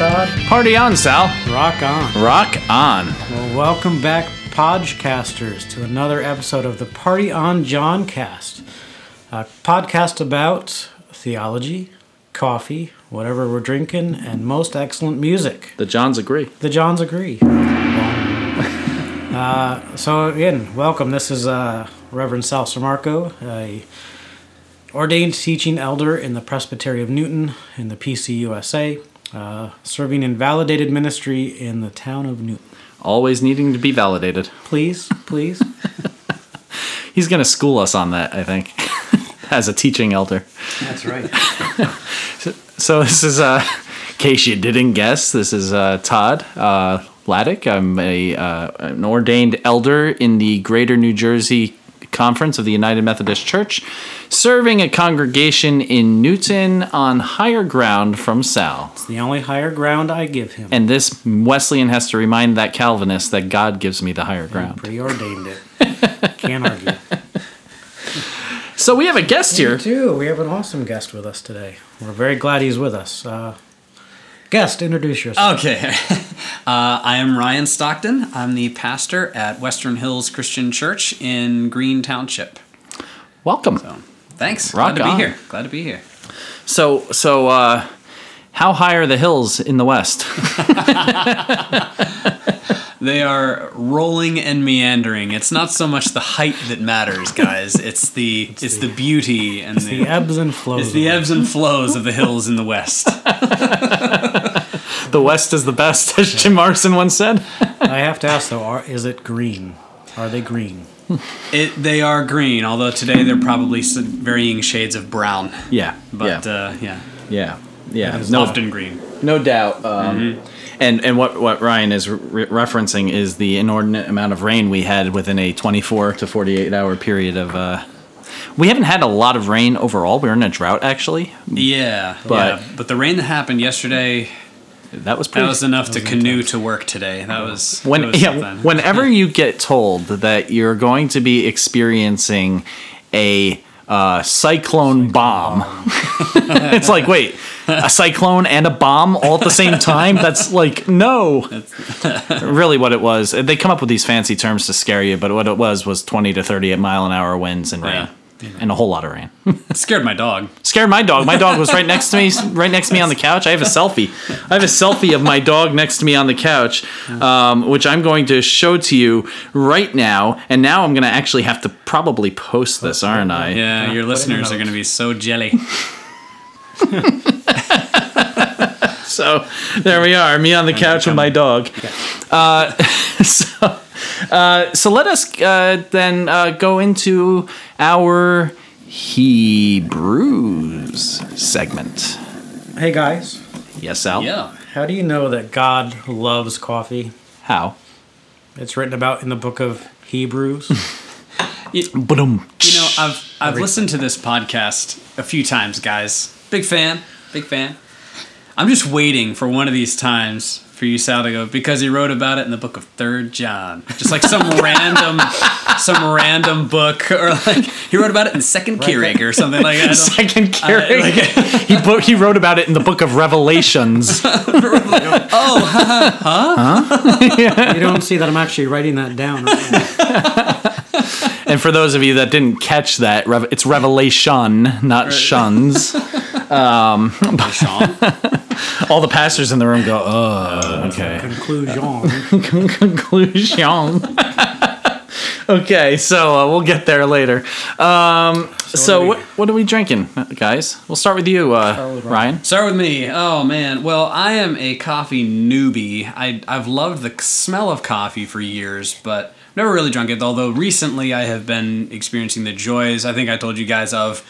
Party on, Todd. Party on, Sal. Rock on. Rock on. Well, welcome back, Podcasters, to another episode of the Party on John Cast, a podcast about theology, coffee, whatever we're drinking, and most excellent music. The Johns agree. The Johns agree. uh, so again, welcome. This is uh, Reverend Sal Samarco, a ordained teaching elder in the Presbytery of Newton in the PCUSA, uh, serving in validated ministry in the town of Newton. Always needing to be validated. Please, please. He's going to school us on that, I think, as a teaching elder. That's right. So this is, uh, in case you didn't guess, this is uh, Todd uh, Laddick. I'm a uh, an ordained elder in the Greater New Jersey Conference of the United Methodist Church, serving a congregation in Newton on higher ground from Sal. It's the only higher ground I give him. And this Wesleyan has to remind that Calvinist that God gives me the higher ground. Preordained it. Can't argue. So we have a guest here. Me too. We have an awesome guest with us today. We're very glad he's with us. Uh, guest, introduce yourself. Okay. Uh, I am Ryan Stockton. I'm the pastor at Western Hills Christian Church in Green Township. Welcome. So, thanks. Rock Glad to on. be here. Glad to be here. So, so uh, how high are the hills in the west? They are rolling and meandering. It's not so much the height that matters, guys. It's the it's, the, beauty and the ebbs and flows. it's the of it. ebbs and flows of the hills in the west. the west is the best, as Jim Morrison once said. I have to ask though, are, is it green? Are they green? It, they are green, although today they're probably varying shades of brown. Yeah, But yeah, uh, yeah, yeah, yeah. it's No, often green. no doubt. Um, Mm-hmm. And and what what Ryan is re- referencing is the inordinate amount of rain we had within a 24 to 48 hour period of. Uh, we haven't had a lot of rain overall. We're in a drought actually. Yeah, But- yeah. But the rain that happened yesterday, That was pretty. that was enough to canoe to work today. That was when that was yeah, something. whenever you get told that you're going to be experiencing a uh, cyclone bomb, it's like wait, a cyclone and a bomb all at the same time? That's like no. really, what it was, they come up with these fancy terms to scare you, but what it was was 20 to 30 mile an hour winds and rain. And a whole lot of rain. Scared my dog. Scared my dog. My dog was right next to me, right next to me on the couch. I have a selfie. I have a selfie of my dog next to me on the couch, um, which I'm going to show to you right now. And now I'm going to actually have to probably post this, aren't I? Yeah, your put it in listeners are going to be so jelly. So there we are, me on the couch with my dog. Uh, so, uh, so let us uh, then uh, go into our Hebrews segment. Hey guys, Yes, Sal. yeah. how do you know that God loves coffee? How? It's written about in the book of Hebrews. Ba-dum. You know, I've I've listened to this podcast a few times, guys. Big fan, big fan. I'm just waiting for one of these times for you, Sal, to go because he wrote about it in the book of Third John, just like some random, some random book, or like he wrote about it in Second Keurig or something like that. Second I- Keurig. like- he bo- he wrote about it in the book of Revelations. oh, huh? you don't see that I'm actually writing that down. Right now. and for those of you that didn't catch that, it's Revelation, not shuns. Um, Sean. All the pastors in the room go, "Oh, okay." Conclusion. Conclusion. okay, so uh, we'll get there later. Um, so, what what do what are we drinking, guys? We'll start with you, uh, with Ryan. Start with me. Oh man. Well, I am a coffee newbie. I I've loved the smell of coffee for years, but never really drunk it. Although recently I have been experiencing the joys. I think I told you guys of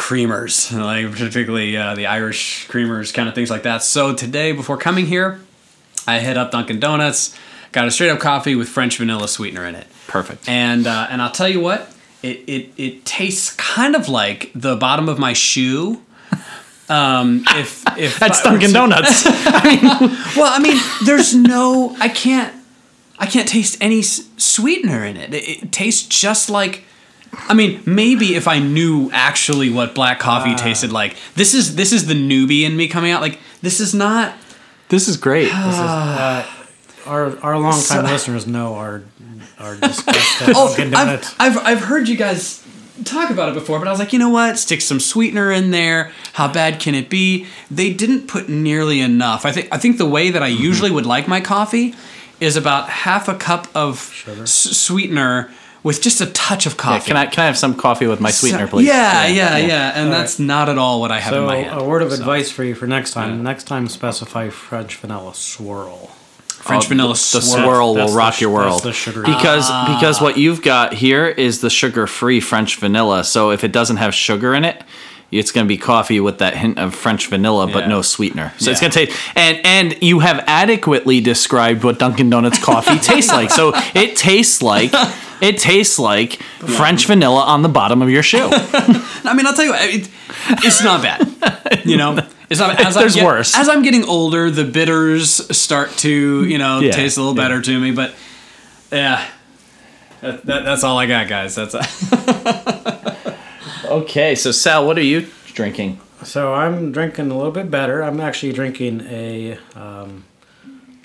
creamers, like particularly uh, the Irish creamers, kind of things like that. So today, before coming here, I hit up Dunkin' Donuts, got a straight up coffee with French vanilla sweetener in it. Perfect. And uh, and I'll tell you what, it, it it tastes kind of like the bottom of my shoe. Um, if if That's I Dunkin' Donuts. Well, I mean, there's no, I can't, I can't taste any s- sweetener in it. It, it tastes just like I mean, maybe if I knew actually what black coffee tasted like, this is this is the newbie in me coming out. Like this is not. This is great. This is, uh, our our longtime So- listeners know our our disgust at Oh, Dunkin' I've, I've I've heard you guys talk about it before, but I was like, you know what? Stick some sweetener in there. How bad can it be? They didn't put nearly enough. I think I think the way that I Mm-hmm. usually would like my coffee is about half a cup of s- sweetener with just a touch of Yeah, coffee. can I can I have some coffee with my sweetener, please? Yeah, yeah, yeah. And All that's not at all what I have in So my hand. a word of So, advice for you for next time. Yeah. Next time, specify French vanilla swirl. French Oh, vanilla the swirl. swirl That's will rock sh- your that's world the sugary- because Ah. because what you've got here is the sugar free French vanilla. So if it doesn't have sugar in it, it's going to be coffee with that hint of French vanilla, but Yeah. no sweetener. So it's going to taste and and you have adequately described what Dunkin' Donuts coffee tastes like. So it tastes like it tastes like French vanilla on the bottom of your shoe. I mean, I'll tell you what, it, it's not bad. You know, it's not. As I There's get- worse. As I'm getting older, the bitters start to you know Yeah, taste a little yeah. better to me. But yeah, that, that, that's all I got, guys. That's okay, so Sal, what are you drinking? So I'm drinking a little bit better. I'm actually drinking a um,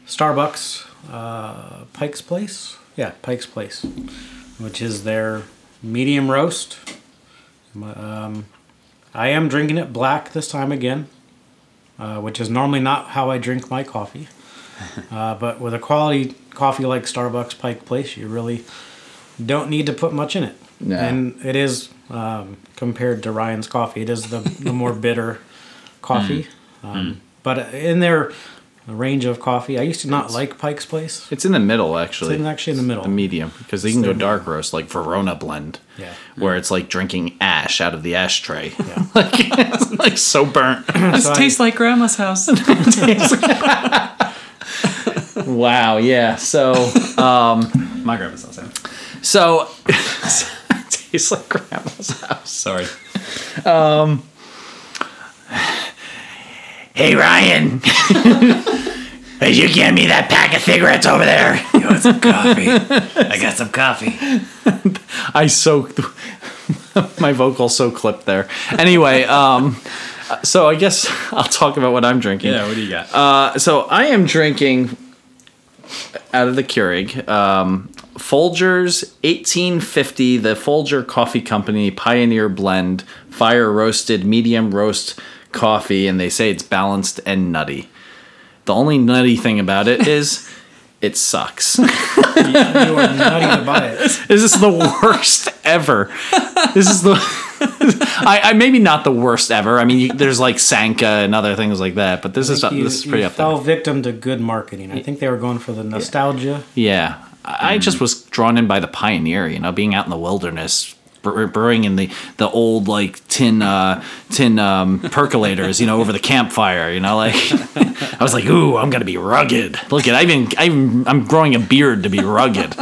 Starbucks uh, Pike's Place. Yeah, Pike's Place, which is their medium roast. Um, I am drinking it black this time again, uh, which is normally not how I drink my coffee. Uh, but with a quality coffee like Starbucks Pike Place, you really don't need to put much in it. No. And it is um, compared to Ryan's coffee. It is the, the more bitter coffee. Um, But in their range of coffee, I used to not like Pike's Place. It's in the middle, actually. It's actually in the middle. the medium because they can go dark roast like Verona blend. Yeah. Where it's like drinking ash out of the ashtray. Yeah. like it's like so burnt. this So I- tastes like grandma's house. wow, yeah. So um, My grandma's house. yeah. so tastes like grandma's house. Sorry. Um, Hey Ryan. Would you give me that pack of cigarettes over there? You want some coffee? I got some coffee. I so my vocal so clipped there. Anyway, um so I guess I'll talk about what I'm drinking. Yeah. What do you got? Uh, so I am drinking out of the Keurig, um, Folgers 1850, the Folger Coffee Company Pioneer Blend, fire roasted medium roast coffee, and they say it's balanced and nutty. The only nutty thing about it is it sucks. you are nutty to buy it. this is the worst ever. This is the. I, I maybe not the worst ever. I mean, you, there's like Sanka and other things like that, but this is You, this is pretty you up there. fell victim to good marketing. I think they were going for the nostalgia. Yeah, I just mm. was drawn in by the pioneer. You know, being out in the wilderness, brewing in the the old like tin uh, tin um, percolators. You know, over the campfire. You know, like I was like, ooh, I'm gonna be rugged. Look at I even I even I'm growing a beard to be rugged,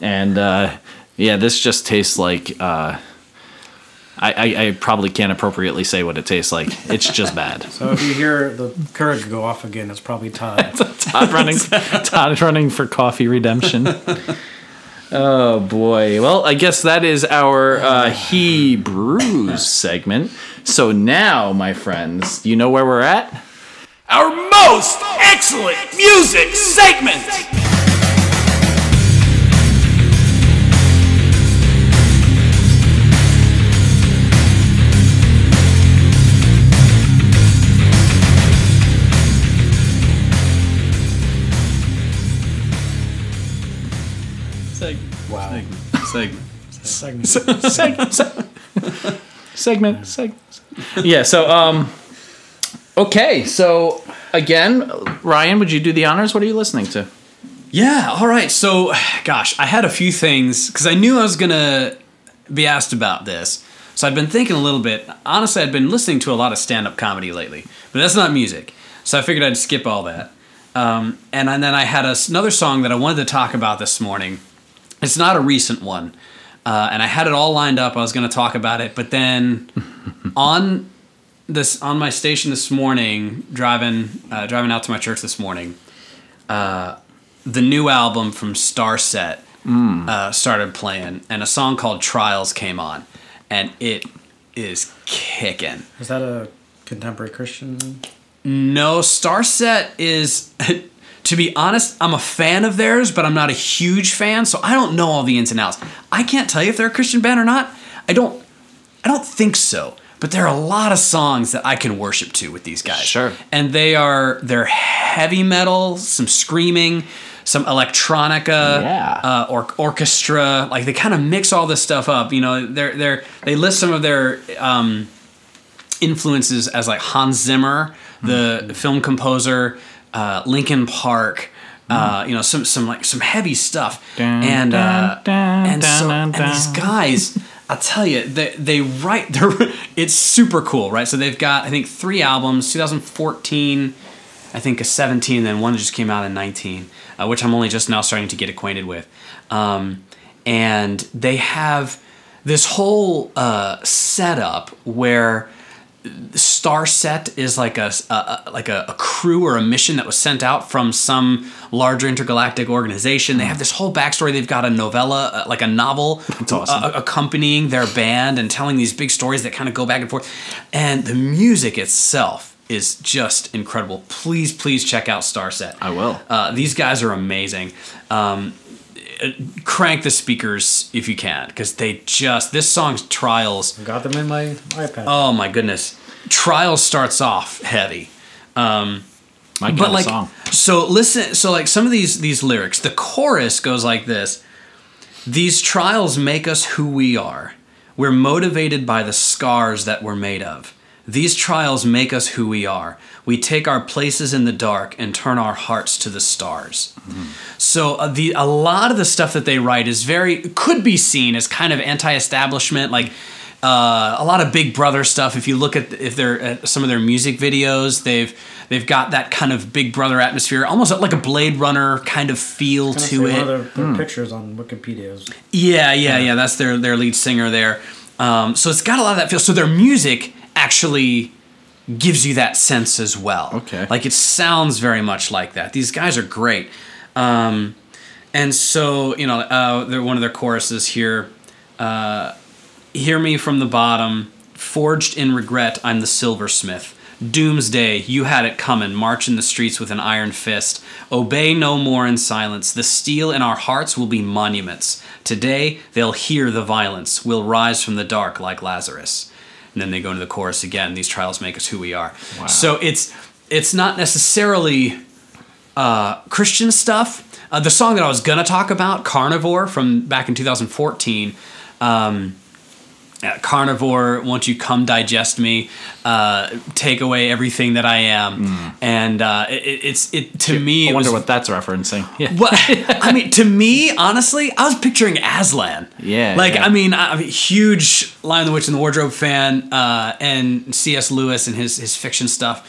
and uh, yeah, this just tastes like. Uh, I, I, I probably can't appropriately say what it tastes like. It's just bad. So if you hear the Keurig go off again, it's probably Todd. Todd running, Todd running for coffee redemption. Oh boy! Well, I guess that is our uh, he brews segment. So now, my friends, you know where we're at. Our most excellent music segment. Segment. Segment. Segment. Segment. Seg- segment, segment. Yeah. So, um, okay. So again, Ryan, would you do the honors? What are you listening to? Yeah, all right. So, gosh, I had a few things because I knew I was going to be asked about this. So, I'd been thinking a little bit. Honestly, I'd been listening to a lot of stand up comedy lately, but that's not music. So, I figured I'd skip all that. Um, and, and then I had a, another song that I wanted to talk about this morning. It's not a recent one. Uh, and I had it all lined up. I was going to talk about it, but then on this on my station this morning, driving uh, driving out to my church this morning, uh, the new album from Starset uh, started playing, and a song called Trials came on, and it is kicking. Is that a contemporary Christian? No, Starset is. To be honest, I'm a fan of theirs, but I'm not a huge fan, so I don't know all the ins and outs. I can't tell you if they're a Christian band or not. I don't. I don't think so. But there are a lot of songs that I can worship to with these guys. Sure. And they are they're heavy metal, some screaming, some electronica, Yeah. uh, or orchestra. Like they kind of mix all this stuff up. You know, they're they're they list some of their um, influences as like Hans Zimmer, the film composer, uh, Linkin Park. Uh, you know some some like some heavy stuff, Dun, and uh, dun, dun, and so dun, and these guys, I'll tell you, they they write. They're it's super cool, right? So they've got I think three albums, 2014, I think a 17, and then one just came out in 19, uh, which I'm only just now starting to get acquainted with. Um, and they have this whole uh, setup where Starset is like a, a a- like a, a crew or a mission that was sent out from some larger intergalactic organization. They have this whole backstory. They've got a novella, uh, like a novel, awesome. uh, accompanying their band and telling these big stories that kind of go back and forth. And the music itself is just incredible. Please, please check out Starset. I will. Uh, these guys are amazing. Um, crank the speakers if you can, because they just this song's Trials. I got them in my iPad. Oh my goodness, Trials starts off heavy. Um, My kind but like song. so listen so like some of these these lyrics the chorus goes like this these trials make us who we are we're motivated by the scars that we're made of these trials make us who we are we take our places in the dark and turn our hearts to the stars so uh, the a lot of the stuff that they write is very could be seen as kind of anti-establishment like uh, a lot of Big Brother stuff. If you look at if they're at some of their music videos, they've they've got that kind of Big Brother atmosphere, almost like a Blade Runner kind of feel Kinda to see it. of their, their pictures on Wikipedia is Yeah, yeah, yeah. That's their their lead singer there. Um, so it's got a lot of that feel. So their music actually gives you that sense as well. Okay. Like it sounds very much like that. These guys are great. Um, and so you know, uh, one of their choruses here. Uh, Hear me from the bottom, forged in regret. I'm the silversmith. Doomsday, you had it coming. March in the streets with an iron fist. Obey no more in silence. The steel in our hearts will be monuments. Today, they'll hear the violence. We'll rise from the dark like Lazarus. And then they go into the chorus again. These trials make us who we are. So it's it's not necessarily uh, Christian stuff. Uh, the song that I was gonna talk about, Carnivore, from back in 2014. Um, carnivore, won't you come digest me? Uh, take away everything that I am, and uh, it, it's it to me. I wonder was, what that's referencing. Yeah. well, I mean, to me, honestly, I was picturing Aslan. Yeah, Like, yeah. I mean, I'm a huge Lion, the Witch, and the Wardrobe fan, uh, and C.S. Lewis and his his fiction stuff,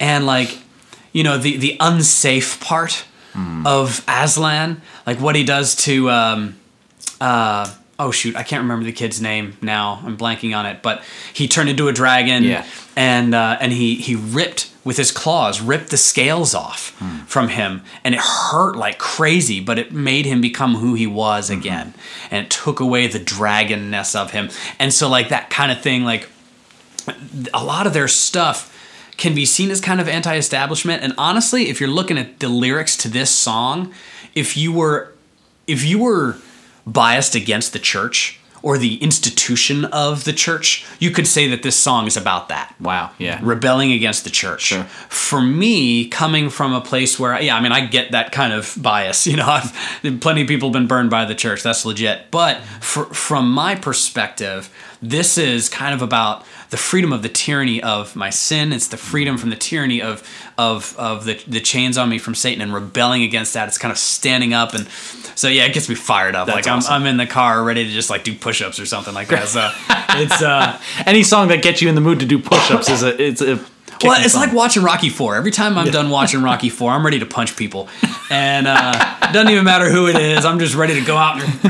and like, you know, the the unsafe part Hmm. of Aslan, like what he does to. Um, uh, oh shoot, I can't remember the kid's name now. I'm blanking on it, but he turned into a dragon. Yeah. And uh, and he he ripped with his claws, ripped the scales off from him, and it hurt like crazy. But it made him become who he was again, and it took away the dragonness of him. And so like that kind of thing, like a lot of their stuff can be seen as kind of anti-establishment and honestly if you're looking at the lyrics to this song if you were if you were biased against the church or the institution of the church you could say that this song is about that Wow. Yeah. rebelling against the church. Sure. For me, coming from a place where, yeah, I mean, I get that kind of bias. You know, I've, plenty of people have been burned by the church. That's legit. But for, from my perspective, this is kind of about the freedom of the tyranny of my sin. It's the freedom from the tyranny of of of the the chains on me from Satan and rebelling against that. It's kind of standing up and so yeah, it gets me fired up. like awesome. I'm I'm in the car ready to just like do push-ups or something like that. So it's uh Any song that gets you in the mood to do push-ups is a it's a Well, it's song. like watching Rocky Four. Every time I'm done watching Rocky Four, I'm ready to punch people, and uh, it doesn't even matter who it is. I'm just ready to go out. And,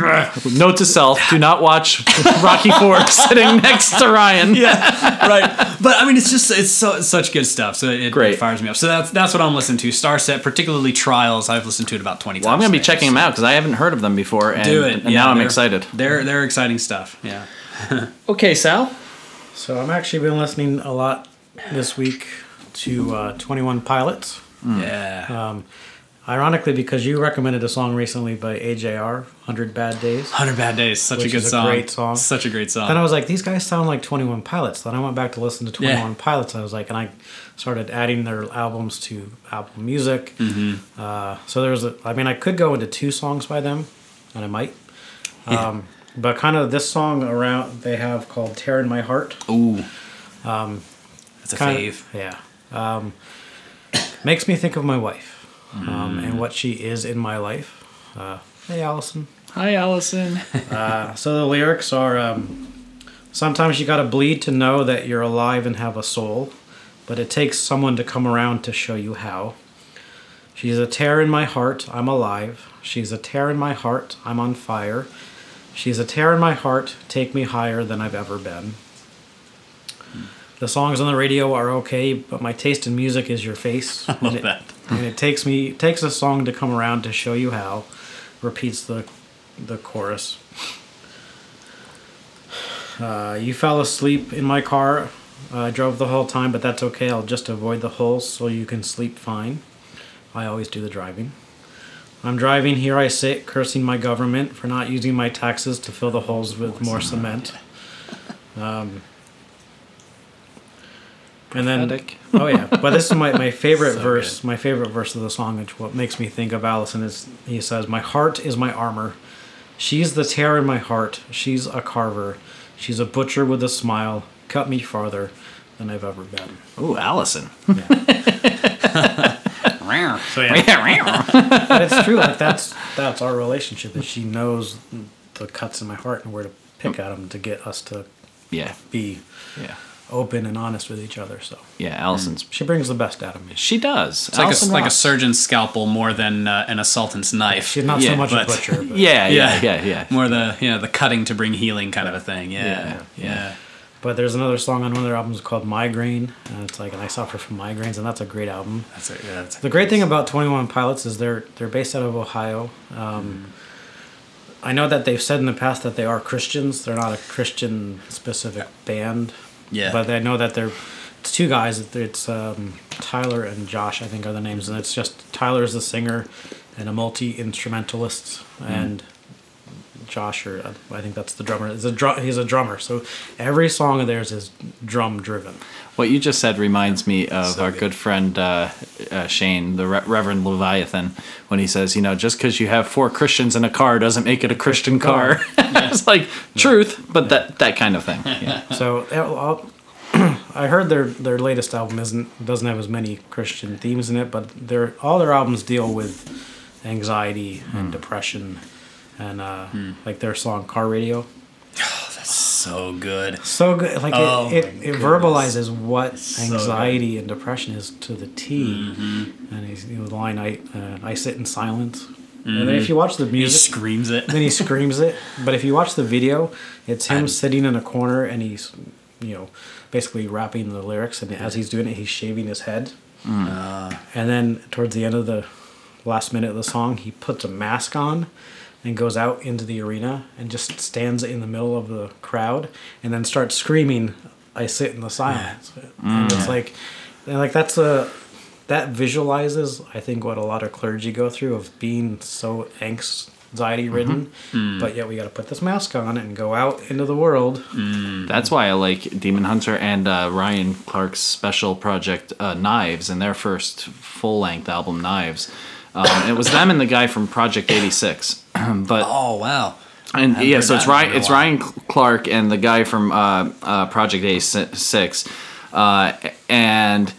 Note to self: Do not watch Rocky Four sitting next to Ryan. yeah, right. But I mean, it's just it's so it's such good stuff. So it, Great. it fires me up. So that's that's what I'm listening to. Starset, particularly Trials. I've listened to it about twenty Well, I'm gonna be today. checking them out because I haven't heard of them before, and, Do it. and Yeah, now I'm excited. They're they're exciting stuff. Yeah. Okay, Sal. So I'm actually been listening a lot this week to uh, 21 Pilots. Yeah. Ironically, because you recommended a song recently by AJR, 100 Bad Days. Hundred Bad Days. Such Which a good is a song. great song. Such a great song. Then I was like, these guys sound like 21 Pilots. Then I went back to listen to 21 Yeah. Pilots. I was like, and I started adding their albums to Apple Music. Mm-hmm. Uh, so there's a, I mean, I could go into two songs by them, and I might. Um, but kind of this song around they have called "Tear in My Heart." Ooh. Um, that's a fave. Of, yeah. Um, makes me think of my wife um, and what she is in my life. Uh, hey, Allison. Hi, Allison. Uh, so the lyrics are um, Sometimes you gotta bleed to know that you're alive and have a soul, but it takes someone to come around to show you how. She's a tear in my heart, I'm alive. She's a tear in my heart, I'm on fire. She's a tear in my heart, take me higher than I've ever been. The songs on the radio are okay, but my taste in music is your face. I love that. And it takes me it takes a song to come around to show you how. Repeats the the chorus. Uh, you fell asleep in my car. Uh, I drove the whole time, but that's okay. I'll just avoid the holes so you can sleep fine. I always do the driving. I'm driving, here I sit, cursing my government for not using my taxes to fill the holes with more cement. Um, and then, oh yeah, but this is my, my favorite So verse. My favorite verse of the song, which what makes me think of Allison is he says, "My heart is my armor. She's the tear in my heart. She's a carver. She's a butcher with a smile. Cut me farther than I've ever been." Ooh, Allison. So yeah, but it's true. Like that's that's our relationship. that she knows the cuts in my heart and where to pick at them to get us to Yeah, be yeah, open and honest with each other. So yeah. Allison's. she brings the best out of me. She does. It's like a, like a surgeon's scalpel more than uh, an assaultant's knife. She's not Yeah, so much but- a butcher. But, Yeah, yeah, yeah, yeah. More the you know the cutting to bring healing kind of a thing. Yeah, Yeah, yeah. yeah. But there's another song on one of their albums called Migraine, and it's like, and I suffer from migraines, and that's a great album. That's a, yeah, that's a The great thing about Twenty One Pilots is they're they're based out of Ohio. Um, I know that they've said in the past that they are Christians. They're not a Christian specific band. Yeah. But I know that they're it's two guys. It's um, Tyler and Josh, I think, are the names, and it's just Tyler's the singer and a multi instrumentalist, and Josh, or uh, I think that's the drummer. Is a drum. He's a drummer. So every song of theirs is drum driven. What you just said reminds me of So our good. good friend uh, uh, Shane, the Re- Reverend Leviathan, when he says, you know, just because you have four Christians in a car doesn't make it a Christian car. it's like truth, but that that kind of thing. Yeah. So I'll- I heard their their latest album isn't doesn't have as many Christian themes in it, but their all their albums deal with anxiety and depression, and uh, like their song "Car Radio." That's so good. So good, like Oh it, it, it verbalizes what So anxiety and depression is to the T. And he's you know, the line I uh, I sit in silence. And then if you watch the music, He screams it. then he screams it. But if you watch the video, it's him I'm- sitting in a corner and he's, you know, basically rapping the lyrics. And as he's doing it, he's shaving his head. Uh, And then towards the end of the last minute of the song, he puts a mask on and goes out into the arena and just stands in the middle of the crowd and then starts screaming, "I sit in the silence." And it's like, and like that's a that visualizes, I think, what a lot of clergy go through of being so anxiety ridden, but yet we got to put this mask on and go out into the world. That's why I like Demon Hunter and uh, Ryan Clark's special project uh, Knives and their first full length album Knives. Um, it was them and the guy from Project 86. but oh wow. And yeah, so it's that in a Ryan. It's. Ryan Clark and the guy from uh, uh, Project 86, uh, and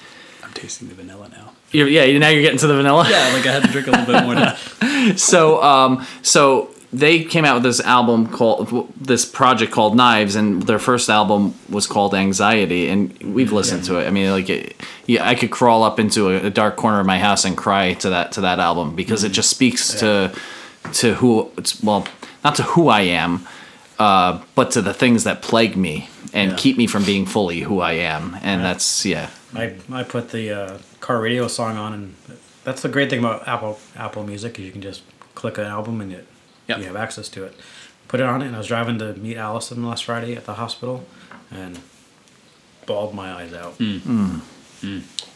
I'm tasting the vanilla now. you're, yeah, now you're getting to the vanilla. Yeah, like I had to drink a little bit more. To, So, um, so they came out with this album called this project called Knives, and their first album was called Anxiety, and we've listened to it. I mean, like, it, yeah, I could crawl up into a, a dark corner of my house and cry to that to that album because it just speaks to to who it's well, not to who I am, uh, but to the things that plague me and Yeah. keep me from being fully who I am, and that's yeah. I, I put the uh, car radio song on, and that's the great thing about Apple Apple Music is you can just click an album and it, Yep. you have access to it. Put it on it, and I was driving to meet Allison last Friday at the hospital, and bawled my eyes out.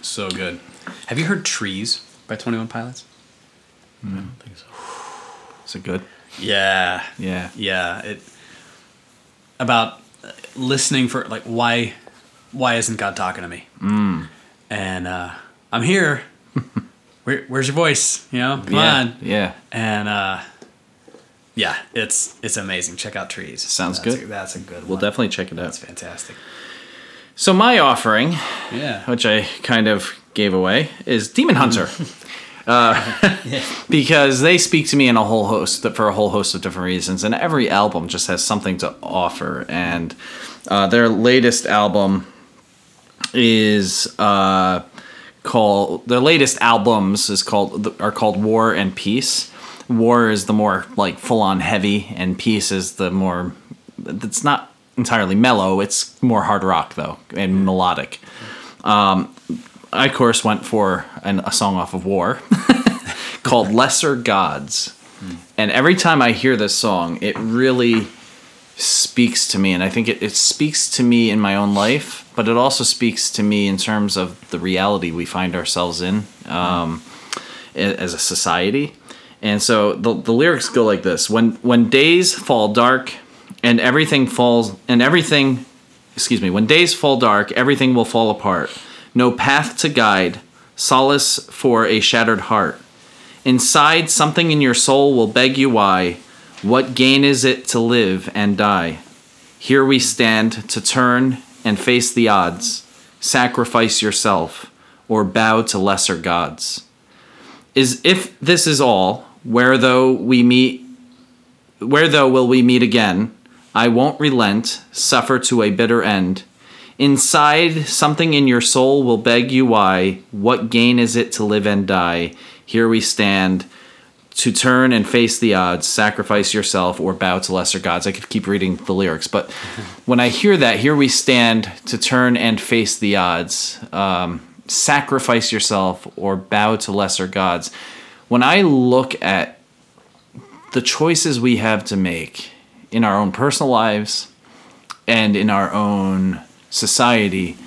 So good. Have you heard Trees by 21 Pilots? I don't think so. Is it good? Yeah. Yeah. Yeah. It about listening for like why why isn't God talking to me? Mm. And uh, I'm here. Where, where's your voice? You know, come yeah. on. Yeah. And uh, yeah, it's it's amazing. Check out Trees. Sounds That's good. A, that's a good one. We'll definitely check it out. That's fantastic. So my offering Yeah. which I kind of gave away, is Demon Hunter. uh, because they speak to me in a whole host for a whole host of different reasons, and every album just has something to offer. And uh, their latest album is uh, called their latest albums is called are called War and Peace. War is the more like full on heavy, and Peace is the more it's not entirely mellow. It's more hard rock though and melodic. Um, I of course went for an, a song off of War called Lesser Gods, and every time I hear this song, it really speaks to me, and I think it, it speaks to me in my own life, but it also speaks to me in terms of the reality we find ourselves in um, a- as a society. And so the, the lyrics go like this: When when days fall dark, and everything falls, and everything, excuse me, when days fall dark, everything will fall apart. No path to guide, solace for a shattered heart. Inside, something in your soul will beg you why. What gain is it to live and die? Here we stand to turn and face the odds, sacrifice yourself, or bow to lesser gods. Is if this is all, where though we meet, where though will we meet again? I won't relent, suffer to a bitter end. Inside, something in your soul will beg you why. What gain is it to live and die? Here we stand to turn and face the odds, sacrifice yourself, or bow to lesser gods. I could keep reading the lyrics, but when I hear that, here we stand to turn and face the odds, um, sacrifice yourself, or bow to lesser gods. When I look at the choices we have to make in our own personal lives and in our own society,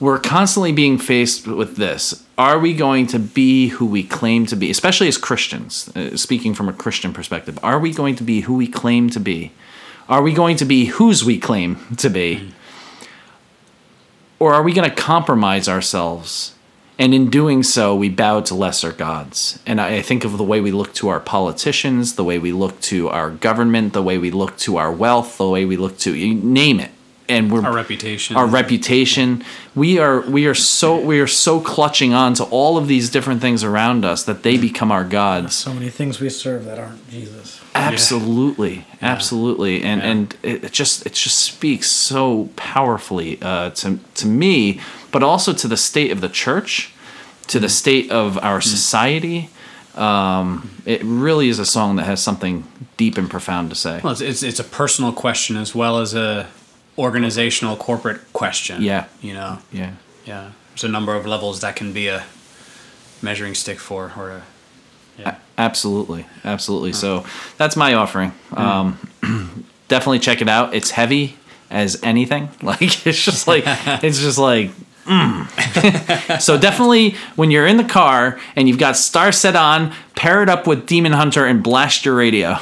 we're constantly being faced with this. Are we going to be who we claim to be, especially as Christians, uh, speaking from a Christian perspective? Are we going to be who we claim to be? Are we going to be whose we claim to be? Or are we going to compromise ourselves? And in doing so, we bow to lesser gods. And I I think of the way we look to our politicians, the way we look to our government, the way we look to our wealth, the way we look to you name it. And we're Our reputation. our reputation. We are we are so we are so clutching on to all of these different things around us that they become our gods. So many things we serve that aren't Jesus. Absolutely, absolutely, and and it it just it just speaks so powerfully uh, to to me, but also to the state of the church, to the state of our society. Um, it really is a song that has something deep and profound to say. Well, it's, it's it's a personal question as well as a organizational corporate question. Yeah. You know. Yeah. Yeah. There's a number of levels that can be a measuring stick for, or a. Yeah. Absolutely, absolutely. So that's my offering. Um, definitely check it out. It's heavy as anything. Like it's just like it's just like. mm. so definitely, when you're in the car and you've got Starset on, pair it up with Demon Hunter and blast your radio.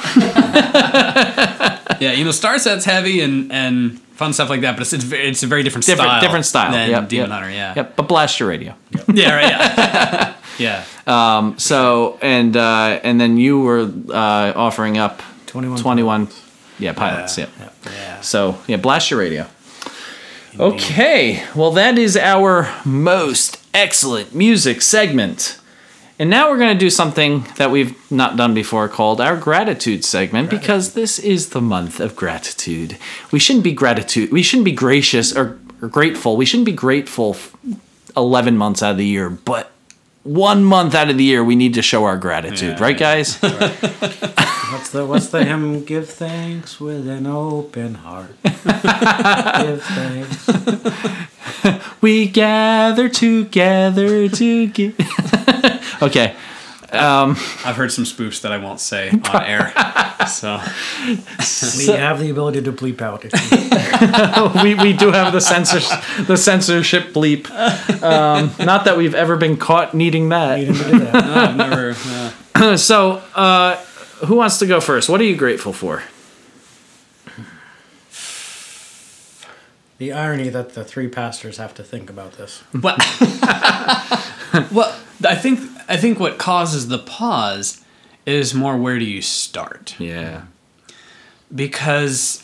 Yeah, you know, Starset's heavy and and fun stuff like that, but it's it's, it's a very different Different, style. different style. than Yep, Demon yep. Hunter. Yeah. Yep, but blast your radio. Yeah. Right. Yeah. yeah. So and uh, and then you were uh, offering up 21 21 yeah, pilots. Yeah. Yep. Yeah. So yeah, blast your radio. Okay, well that is our most excellent music segment, And now we're going to do something that we've not done before called our gratitude segment because this is the month of gratitude. We shouldn't be gratitude. We shouldn't be gracious or, or grateful. We shouldn't be grateful 11 months out of the year, but one month out of the year we need to show our gratitude, Yeah, right guys? What's the what's the hymn? Give thanks with an open heart. Give thanks. we gather together to give Okay. I've heard some spoofs that I won't say on air. So We have the ability to bleep out. We, we do have the censor the censorship bleep. Um, not that we've ever been caught needing that. need that. no, I've never. uh, So, uh, who wants to go first? What are you grateful for? The irony that the three pastors have to think about this. Well, well, I think I think what causes the pause is more where do you start? Yeah. Because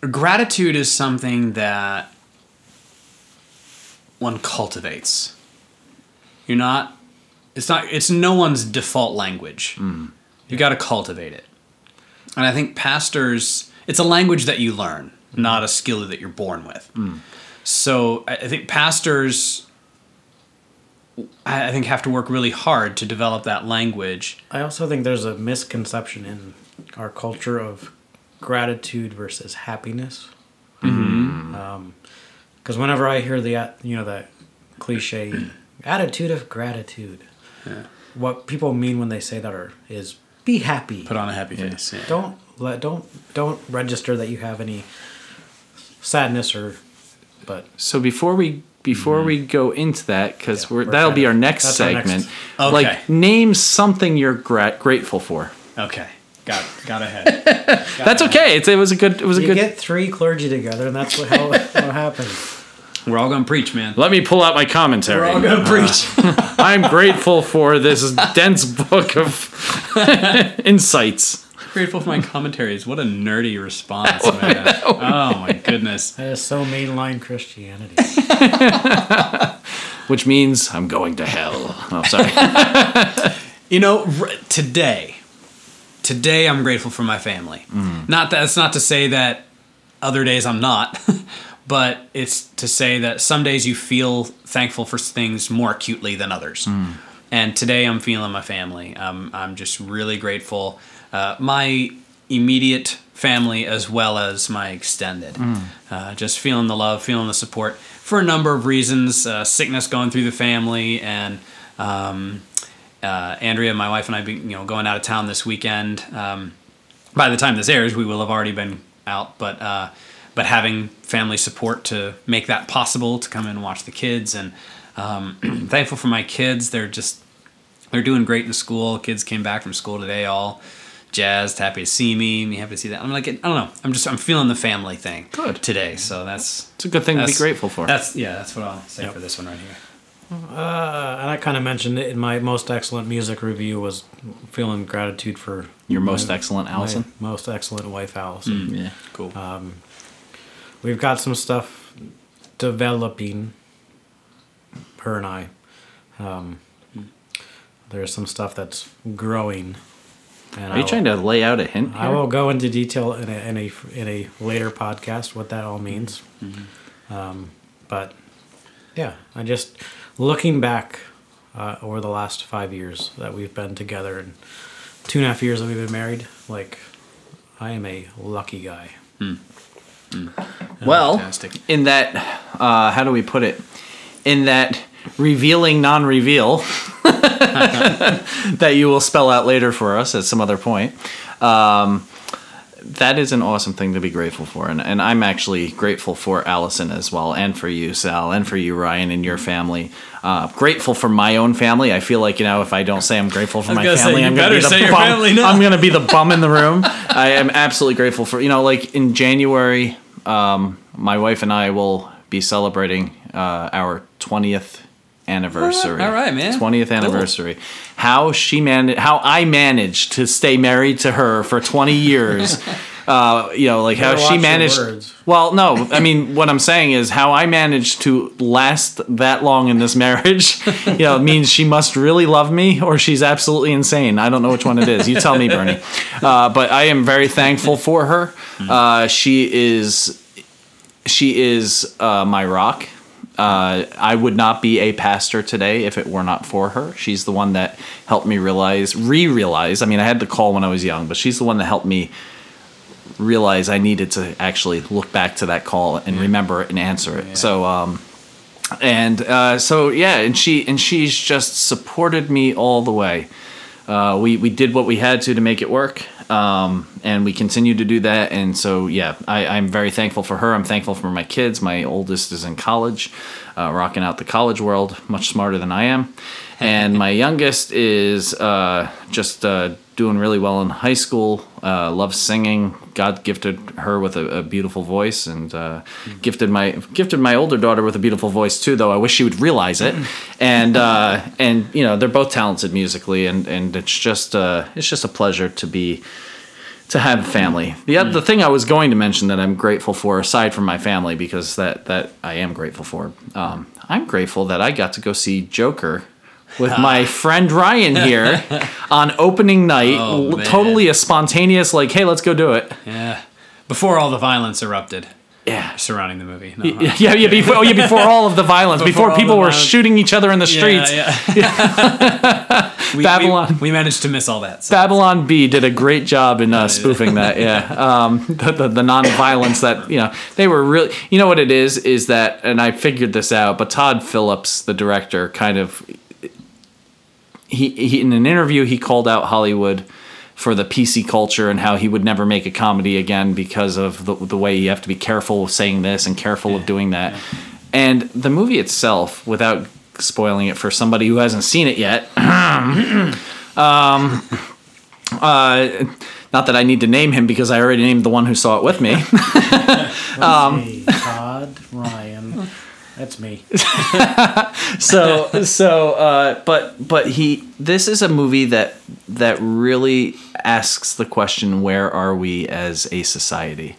gratitude is something that one cultivates. You're not. It's not. It's no one's default language. Mm. You got to cultivate it. And I think pastors. It's a language that you learn, not a skill that you're born with. So I I think pastors. I I think have to work really hard to develop that language. I also think there's a misconception in our culture of gratitude versus happiness. Mm-hmm. Um, because whenever I hear the you know that cliche attitude of gratitude, what people mean when they say that are is be happy. Put on a happy face. Yeah. Don't let don't don't register that you have any sadness or but So before we before we mm-hmm. go into that, because Yeah, we're, we're that'll be trying our next that's our next- segment. Okay. Like name something you're gra- grateful for. Okay. Got got ahead. That's okay. It's, it was a good. It was a you good. get three clergy together and that's what how, what happens. We're all gonna preach, man. Let me pull out my commentary. We're all gonna uh, preach. I'm grateful for this dense book of insights. Grateful for my commentaries. What a nerdy response, man. Oh my goodness. That is so mainline Christianity. Which means I'm going to hell. Oh, sorry. You know, r- today, today I'm grateful for my family. Not that it's not to say that other days I'm not, but it's to say that some days you feel thankful for things more acutely than others. And today I'm feeling my family. Um, I'm just really grateful. Uh, my immediate family as well as my extended. Uh, just feeling the love, feeling the support for a number of reasons. Uh, sickness going through the family and. Um, uh, Andrea, my wife, and I, be, you know, going out of town this weekend. Um, by the time this airs, we will have already been out, but uh, but having family support to make that possible to come in and watch the kids, and um, thankful for my kids. They're just they're doing great in school. Kids came back from school today, all jazzed, happy to see me, me happy to see that. I'm like, I don't know. I'm just I'm feeling the family thing Good. today. So that's It's a good thing to be grateful for. That's yeah, that's what I'll say Yep. for this one right here. Uh, and I kind of mentioned it in my most excellent music review was feeling gratitude for Your most my- excellent my Allison. most excellent wife Allison. Yeah. Cool. We've got some stuff developing. Her and I. Um, there's some stuff that's growing. And Are you trying to lay out a hint? I will go into detail in a in a in a later podcast what that all means. Mm-hmm. Um, but yeah, I just looking back uh, over the last five years that we've been together and two and a half years that we've been married, like I am a lucky guy. Well, Fantastic. in that, uh, how do we put it? In that revealing non-reveal that you will spell out later for us at some other point. Um, that is an awesome thing to be grateful for, and, and I'm actually grateful for Allison as well, and for you, Sal, and for you, Ryan, and your family. Uh, grateful for my own family. I feel like you know, if I don't say I'm grateful for my family, I'm gonna be the bum. family. I'm gonna be the bum in the room. I am absolutely grateful for you know, like in January, um, my wife and I will be celebrating uh, our 20th anniversary. All right, man. 20th Cool. anniversary. How she managed, how I managed to stay married to her for 20 years uh, you know, like how she managed. Well, no, I mean what I'm saying is how I managed to last that long in this marriage. You know, means she must really love me, or she's absolutely insane. I don't know which one it is. You tell me, Bernie. Uh, but I am very thankful for her. Uh, she is she is uh, my rock. Uh, I would not be a pastor today if it were not for her. She's the one that helped me realize, re-realize. I mean, I had the call when I was young, but she's the one that helped me realize I needed to actually look back to that call and remember it and answer it. So, um, and uh, so yeah, and she and she's just supported me all the way. Uh, we we did what we had to to make it work, um, and we continue to do that. And so yeah, I, I'm very thankful for her. I'm thankful for my kids. My oldest is in college, uh, rocking out the college world, much smarter than I am, and my youngest is uh, just uh, doing really well in high school. Uh, loves singing. God gifted her with a, a beautiful voice, and uh, gifted my gifted my older daughter with a beautiful voice too. Though I wish she would realize it. And uh, and you know they're both talented musically, and and it's just uh, it's just a pleasure to be to have family. The other the thing I was going to mention that I'm grateful for, aside from my family, because that that I am grateful for. Um, I'm grateful that I got to go see Joker with my friend Ryan here on opening night. Oh, totally a spontaneous, like, hey, let's go do it. Yeah. Before all the violence erupted Yeah. surrounding the movie. No, Yeah, yeah, yeah. Before, oh, yeah, before all of the violence, Before before, people were violence. shooting each other in the Yeah, streets. yeah. we, Babylon. We, we managed to miss all that. So. Babylon Bee did a great job in uh, spoofing that. Yeah, um, the, the, the non-violence that you know they were really. You know what it is is that, and I figured this out. But Todd Phillips, the director, kind of he, he in an interview he called out Hollywood for the PC culture and how he would never make a comedy again because of the, the way you have to be careful of saying this and careful of doing that. And the movie itself, without spoiling it for somebody who hasn't seen it yet, um, uh, not that I need to name him because I already named the one who saw it with me. Um, Todd Ryan. That's me. so so uh, but but he this is a movie that that really asks the question where are we as a society?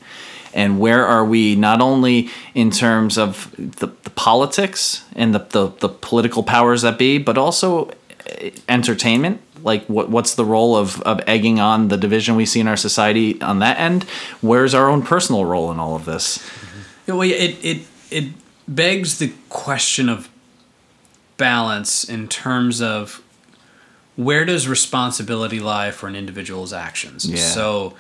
And where are we not only in terms of the, the politics and the, the, the political powers that be but also eh, entertainment? Like what what's the role of, of egging on the division we see in our society on that end? Where's our own personal role in all of this? Yeah, well, it it it begs the question of balance in terms of where does responsibility lie for an individual's actions. Yeah. So,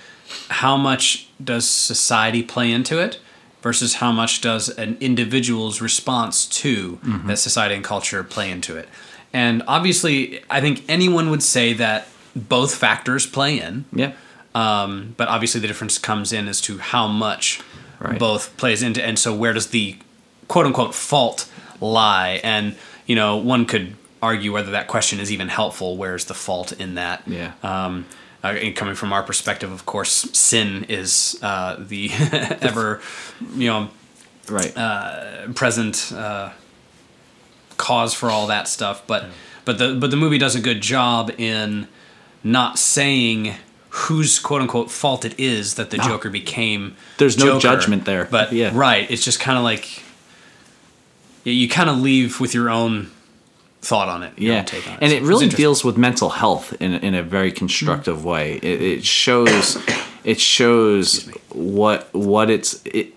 how much does society play into it versus how much does an individual's response to that society and culture play into it? And obviously, I think anyone would say that both factors play in. yeah Um, but obviously, the difference comes in as to how much Right. both plays into, and so where does the quote unquote fault lie? And you know, one could argue whether that question is even helpful. Where's the fault in that? Yeah. Um, uh, coming from our perspective, of course, sin is uh, the ever, you know, right present uh, cause for all that stuff. But but the but the movie does a good job in not saying whose quote unquote fault it is that the Joker became. There's no Joker. judgment there. But Yeah. right, it's just kind of like you, kind of leave with your own thought on it. Yeah. on it. and it really deals with mental health in, in a very constructive way. It, it shows it shows what what it's it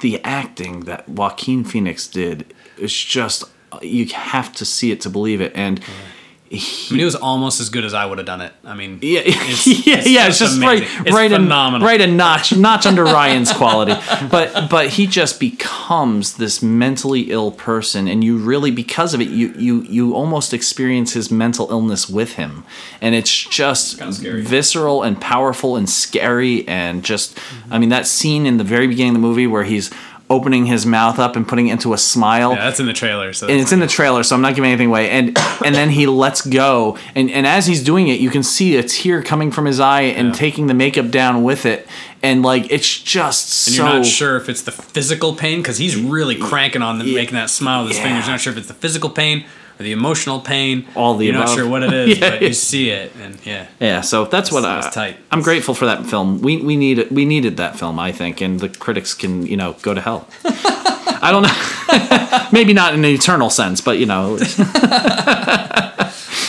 the acting that joaquin phoenix did is just you have to see it to believe it. And I mean, it was almost as good as I would have done it. I mean, yeah, it's- yeah, it's yeah. It's just right. It's right, phenomenal. a, right a notch, notch under Ryan's quality. But but he just becomes this mentally ill person, and you really, because of it, you you you almost experience his mental illness with him, and it's just visceral and powerful and scary, and just, I mean, that scene in the very beginning of the movie where he's opening his mouth up and putting it into a smile Yeah, that's in the trailer. So and it's in the trailer, so I'm not giving anything away. And and then he lets go, and and as he's doing it, you can see a tear coming from his eye and Yeah. taking the makeup down with it, and like it's just And so. you're not sure if it's the physical pain because he's really cranking on the, making that smile with his Yeah. fingers. You're not sure if it's the physical pain the emotional pain. All the You're not sure what it is, Yeah. but you see it, and yeah. Yeah, so that's what I, tight. I'm grateful for that film. We we need we needed that film, I think, and the critics can you know go to hell. I don't know, maybe not in an eternal sense, but you know,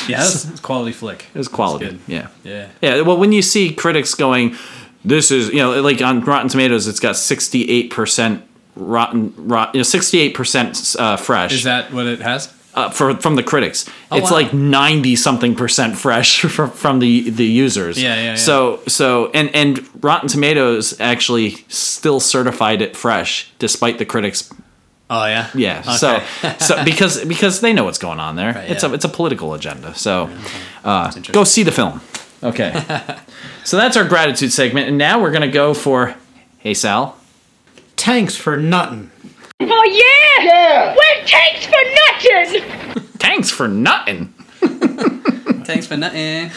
Yeah, that's it's quality flick. was quality. Yeah, Yeah. yeah. Well, when you see critics going, this is you know like on Rotten Tomatoes, it's got 68 percent rotten, rot, you know, 68 percent uh, fresh. Is that what it has? Uh, for from the critics. it's wow. like ninety something percent fresh from, from the the users. Yeah, yeah, yeah. So so and and Rotten Tomatoes actually still certified it fresh despite the critics. Oh yeah. Yeah. Okay. So so because because they know what's going on there. Right, it's yeah. a it's a political agenda. So uh, go see the film. Okay. so that's our gratitude segment, and now we're gonna go for. Hey Sal. Tanks for nuttin'. Oh yeah! Yeah! Well, thanks for nothing! Thanks for nothing. Thanks for nothing.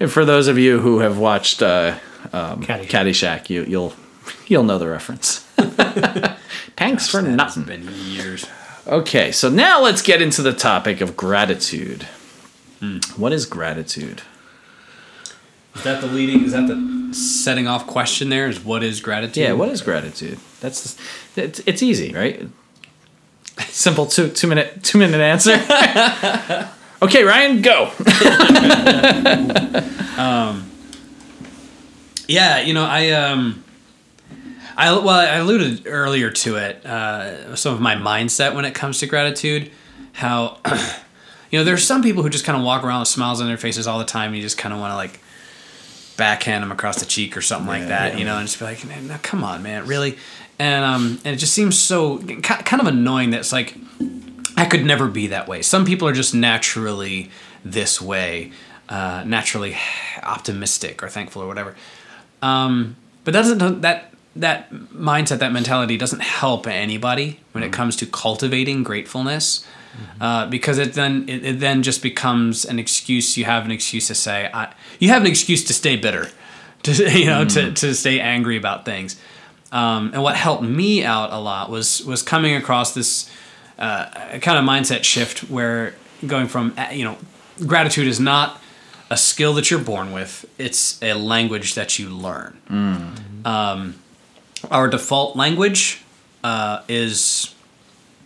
And for those of you who have watched uh, Caddyshack. Caddyshack, you, you'll you'll know the reference. Thanks for nothing. been years. Okay, so now let's get into the topic of gratitude. What is gratitude? Is that the leading? Is that the setting off question? There is what is gratitude? Yeah, what is gratitude? That's it's, it's easy, right? Simple two two minute two minute answer. okay, Ryan, go. Yeah, you know, I um, I well, I alluded earlier to it. Uh, some of my mindset when it comes to gratitude, how you know, there's some people who just kind of walk around with smiles on their faces all the time. And you just kind of want to like backhand them across the cheek or something like that, you know, and just be like, "Man, now, come on, man, really? And um, and it just seems so kind of annoying that it's like I could never be that way. Some people are just naturally this way, uh, naturally optimistic or thankful or whatever. Um, but that doesn't that that mindset, that mentality doesn't help anybody when it comes to cultivating gratefulness, uh, because it then it, it then just becomes an excuse. You have an excuse to say, I, you have an excuse to stay bitter, to you know, to to stay angry about things. Um, and what helped me out a lot was was coming across this uh, kind of mindset shift where going from uh, you know gratitude is not a skill that you're born with it's a language that you learn. Um, our default language uh, is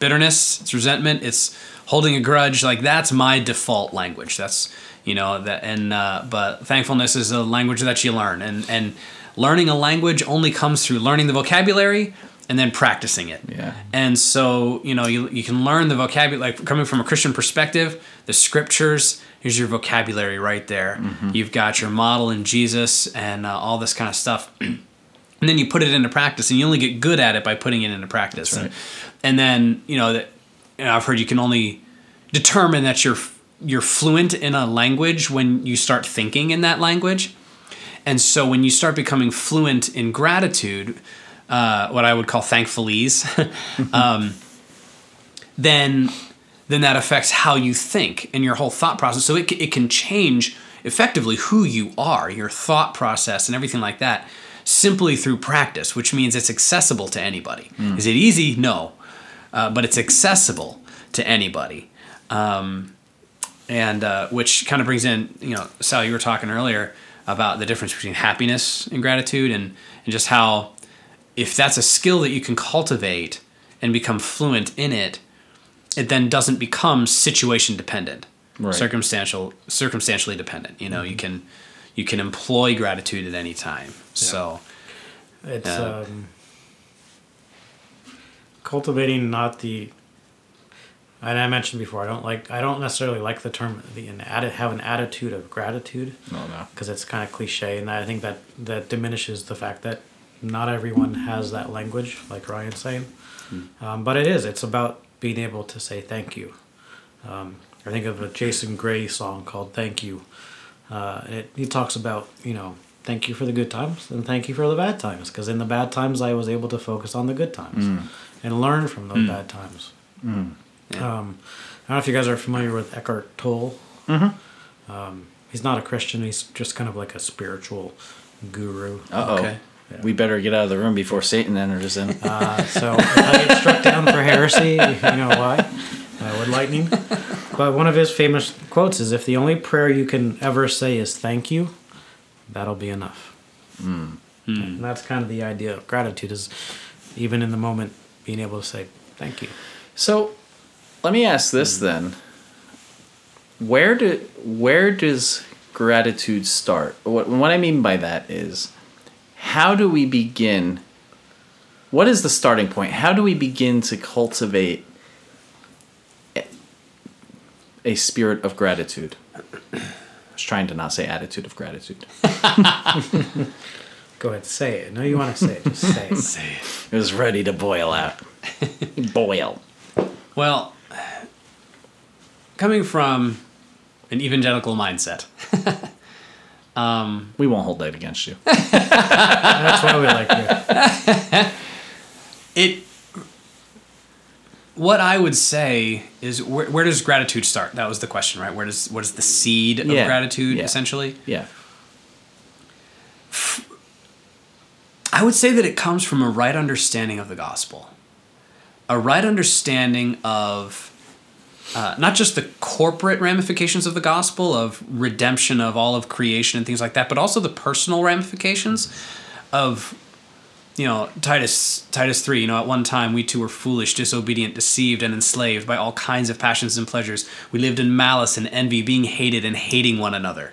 bitterness it's resentment it's holding a grudge like that's my default language. That's you know that and uh, but thankfulness is a language that you learn. And and learning a language only comes through learning the vocabulary and then practicing it. Yeah. and so you know you, you can learn the vocabulary like coming from a christian perspective the scriptures here's your vocabulary right there. You've got your model in jesus and uh, all this kind of stuff. And then you put it into practice and you only get good at it by putting it into practice. And, and then you know that you know, i've heard you can only determine that you're you're fluent in a language when you start thinking in that language and so when you start becoming fluent in gratitude uh, what i would call thankfulese um, then then that affects how you think and your whole thought process. So it, it can change effectively who you are your thought process and everything like that simply through practice which means it's accessible to anybody. Is it easy? No. Uh, but it's accessible to anybody. Um, and uh, which kind of brings in you know sal you were talking earlier about the difference between happiness and gratitude and, and just how if that's a skill that you can cultivate and become fluent in it it then doesn't become situation dependent Right. circumstantial circumstantially dependent you know you can you can employ gratitude at any time so It's Yeah. um, cultivating not the. And I mentioned before, I don't like. I don't necessarily like the term the an atti- have an attitude of gratitude No, no. because it's kind of cliche, and I think that that diminishes the fact that not everyone has that language, like Ryan's saying. Um, but it is. It's about being able to say thank you. Um, I think of a Jason Gray song called "Thank You." Uh, it, he talks about you know thank you for the good times and thank you for the bad times because in the bad times I was able to focus on the good times and learn from those bad times. Um, I don't know if you guys are familiar with Eckhart Tolle. Um, he's not a Christian. He's just kind of like a spiritual guru. Uh oh. Okay. We better get out of the room before Satan enters in. Uh, so if I get struck down for heresy, you know why. Uh, Lord Lightning. but one of his famous quotes is if the only prayer you can ever say is thank you, that'll be enough. And that's kind of the idea of gratitude is even in the moment being able to say thank you. So, let me ask this hmm. then: Where do where does gratitude start? What what I mean by that is, how do we begin? What is the starting point? How do we begin to cultivate a- a spirit of gratitude? I was trying to not say attitude of gratitude. Go ahead, say it. No, you want to say it. Just say it. It was ready to boil out. boil. Well, coming from an evangelical mindset, um, We won't hold that against you. That's why we like you. it. What I would say is, where, where does gratitude start? That was the question, right? Where does what is the seed of Yeah, gratitude yeah. essentially? Yeah. I would say that it comes from a right understanding of the gospel, a right understanding of uh, not just the corporate ramifications of the gospel of redemption of all of creation and things like that, but also the personal ramifications of you know Titus Titus three. You know, at one time we too were foolish, disobedient, deceived, and enslaved by all kinds of passions and pleasures. We lived in malice and envy, being hated and hating one another.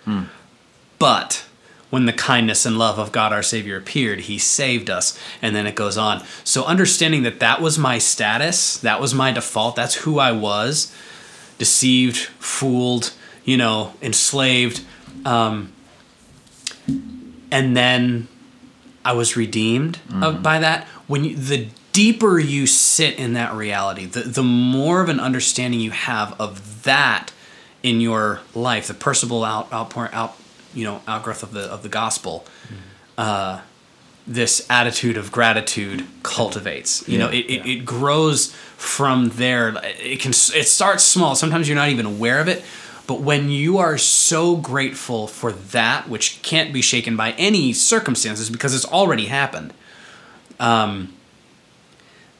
But when the kindness and love of God our Savior appeared, He saved us. And then it goes on. So understanding that that was my status, that was my default, that's who I was deceived, fooled, you know, enslaved. Um, and then I was redeemed of, by that. When you, the deeper you sit in that reality, the, the more of an understanding you have of that in your life, the personal out outpouring out you know outgrowth of the of the gospel. Uh, this attitude of gratitude cultivates. You know, it, it, it grows from there. It can it starts small. Sometimes you're not even aware of it. But when you are so grateful for that, which can't be shaken by any circumstances because it's already happened, um,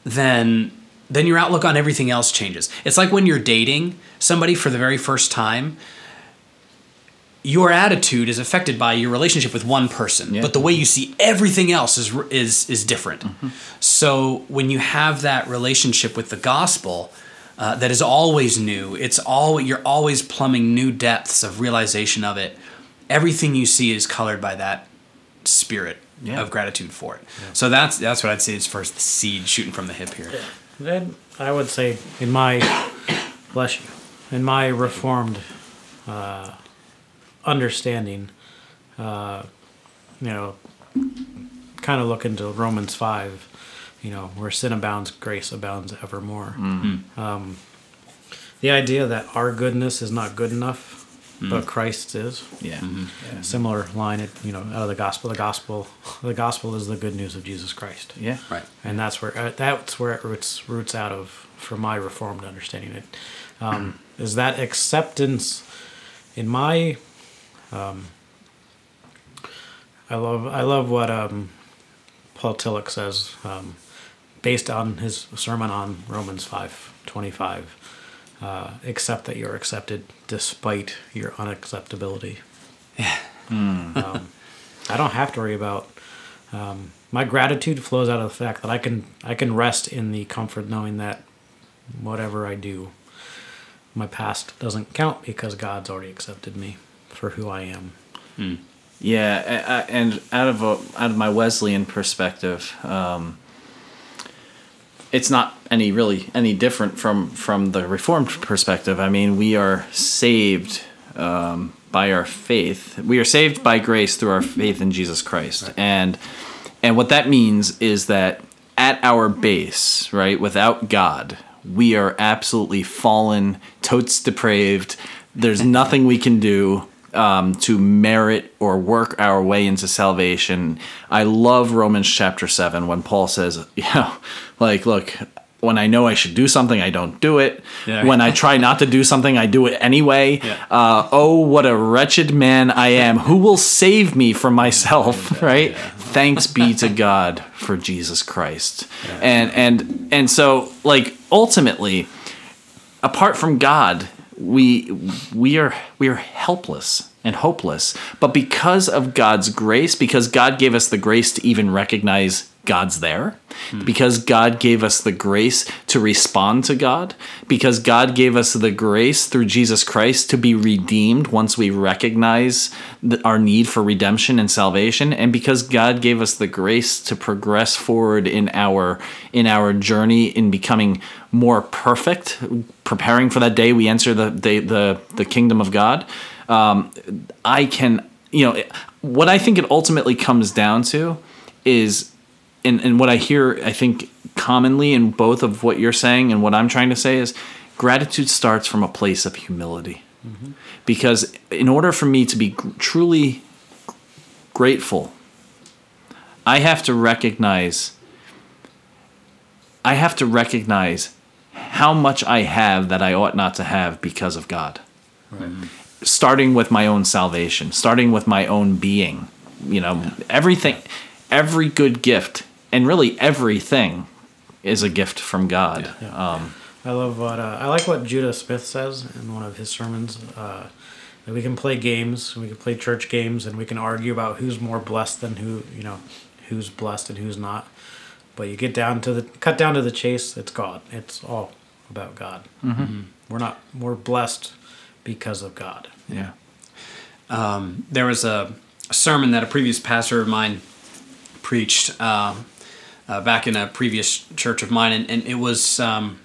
then then your outlook on everything else changes. It's like when you're dating somebody for the very first time. Your attitude is affected by your relationship with one person, Yeah. but the way you see everything else is is is different. Mm-hmm. So when you have that relationship with the gospel, uh, that is always new. It's all you're always plumbing new depths of realization of it. Everything you see is colored by that spirit Yeah. of gratitude for it. So that's that's what I'd say as far as the seed shooting from the hip here. Then I would say, in my bless you, in my reformed uh, understanding, uh, you know, kind of look into Romans five, you know, where sin abounds, grace abounds evermore. Um, the idea that our goodness is not good enough, but Christ is. Yeah. Similar line, it you know, out of the gospel. The gospel, the gospel is the good news of Jesus Christ Yeah. Right. and that's where uh, that's where it roots roots out of from my reformed understanding it um, is that acceptance in my um, I love I love what um, Paul Tillich says um, based on his sermon on Romans five twenty five. Uh, accept that you're accepted despite your unacceptability. Um, I don't have to worry about um, my gratitude flows out of the fact that I can I can rest in the comfort knowing that whatever I do, my past doesn't count because God's already accepted me for who I am. Yeah, a- a- and out of a, out of my Wesleyan perspective, um, it's not any really any different from from the Reformed perspective. I mean, we are saved um, by our faith. We are saved by grace through our faith in Jesus Christ, and and what that means is that at our base, right, without God, we are absolutely fallen, totes depraved. There's nothing we can do um, to merit or work our way into salvation. I love Romans chapter 7 when Paul says, you know, like, look, when I know I should do something, I don't do it. Yeah. When I try not to do something, I do it anyway. Yeah. Uh, oh, what a wretched man I am. Who will save me from myself? Right? Thanks be to God for Jesus Christ. And and and so like ultimately apart from God, we we are we are helpless and hopeless. But because of God's grace, because God gave us the grace to even recognize God's there, hmm. because God gave us the grace to respond to God, because God gave us the grace through Jesus Christ to be redeemed once we recognize the, our need for redemption and salvation, and because God gave us the grace to progress forward in our in our journey in becoming more perfect, preparing for that day we enter the the the, the kingdom of God. Um, I can, you know, what I think it ultimately comes down to is and, and what I hear, I think, commonly in both of what you're saying and what I'm trying to say is gratitude starts from a place of humility. Because in order for me to be truly grateful, I have to recognize I have to recognize how much I have that I ought not to have because of God. Starting with my own salvation, starting with my own being, you know, everything every good gift and really everything is a gift from God. Um, I love what uh, I like what Judah Smith says in one of his sermons. Uh, that we can play games, we can play church games, and we can argue about who's more blessed than who, you know, who's blessed and who's not. But you get down to the cut down to the chase. It's God. It's all about God. Mm-hmm. We're not. We're blessed because of God. yeah. there was a, a sermon that a previous pastor of mine preached uh, uh, back in a previous church of mine, and, and it was um,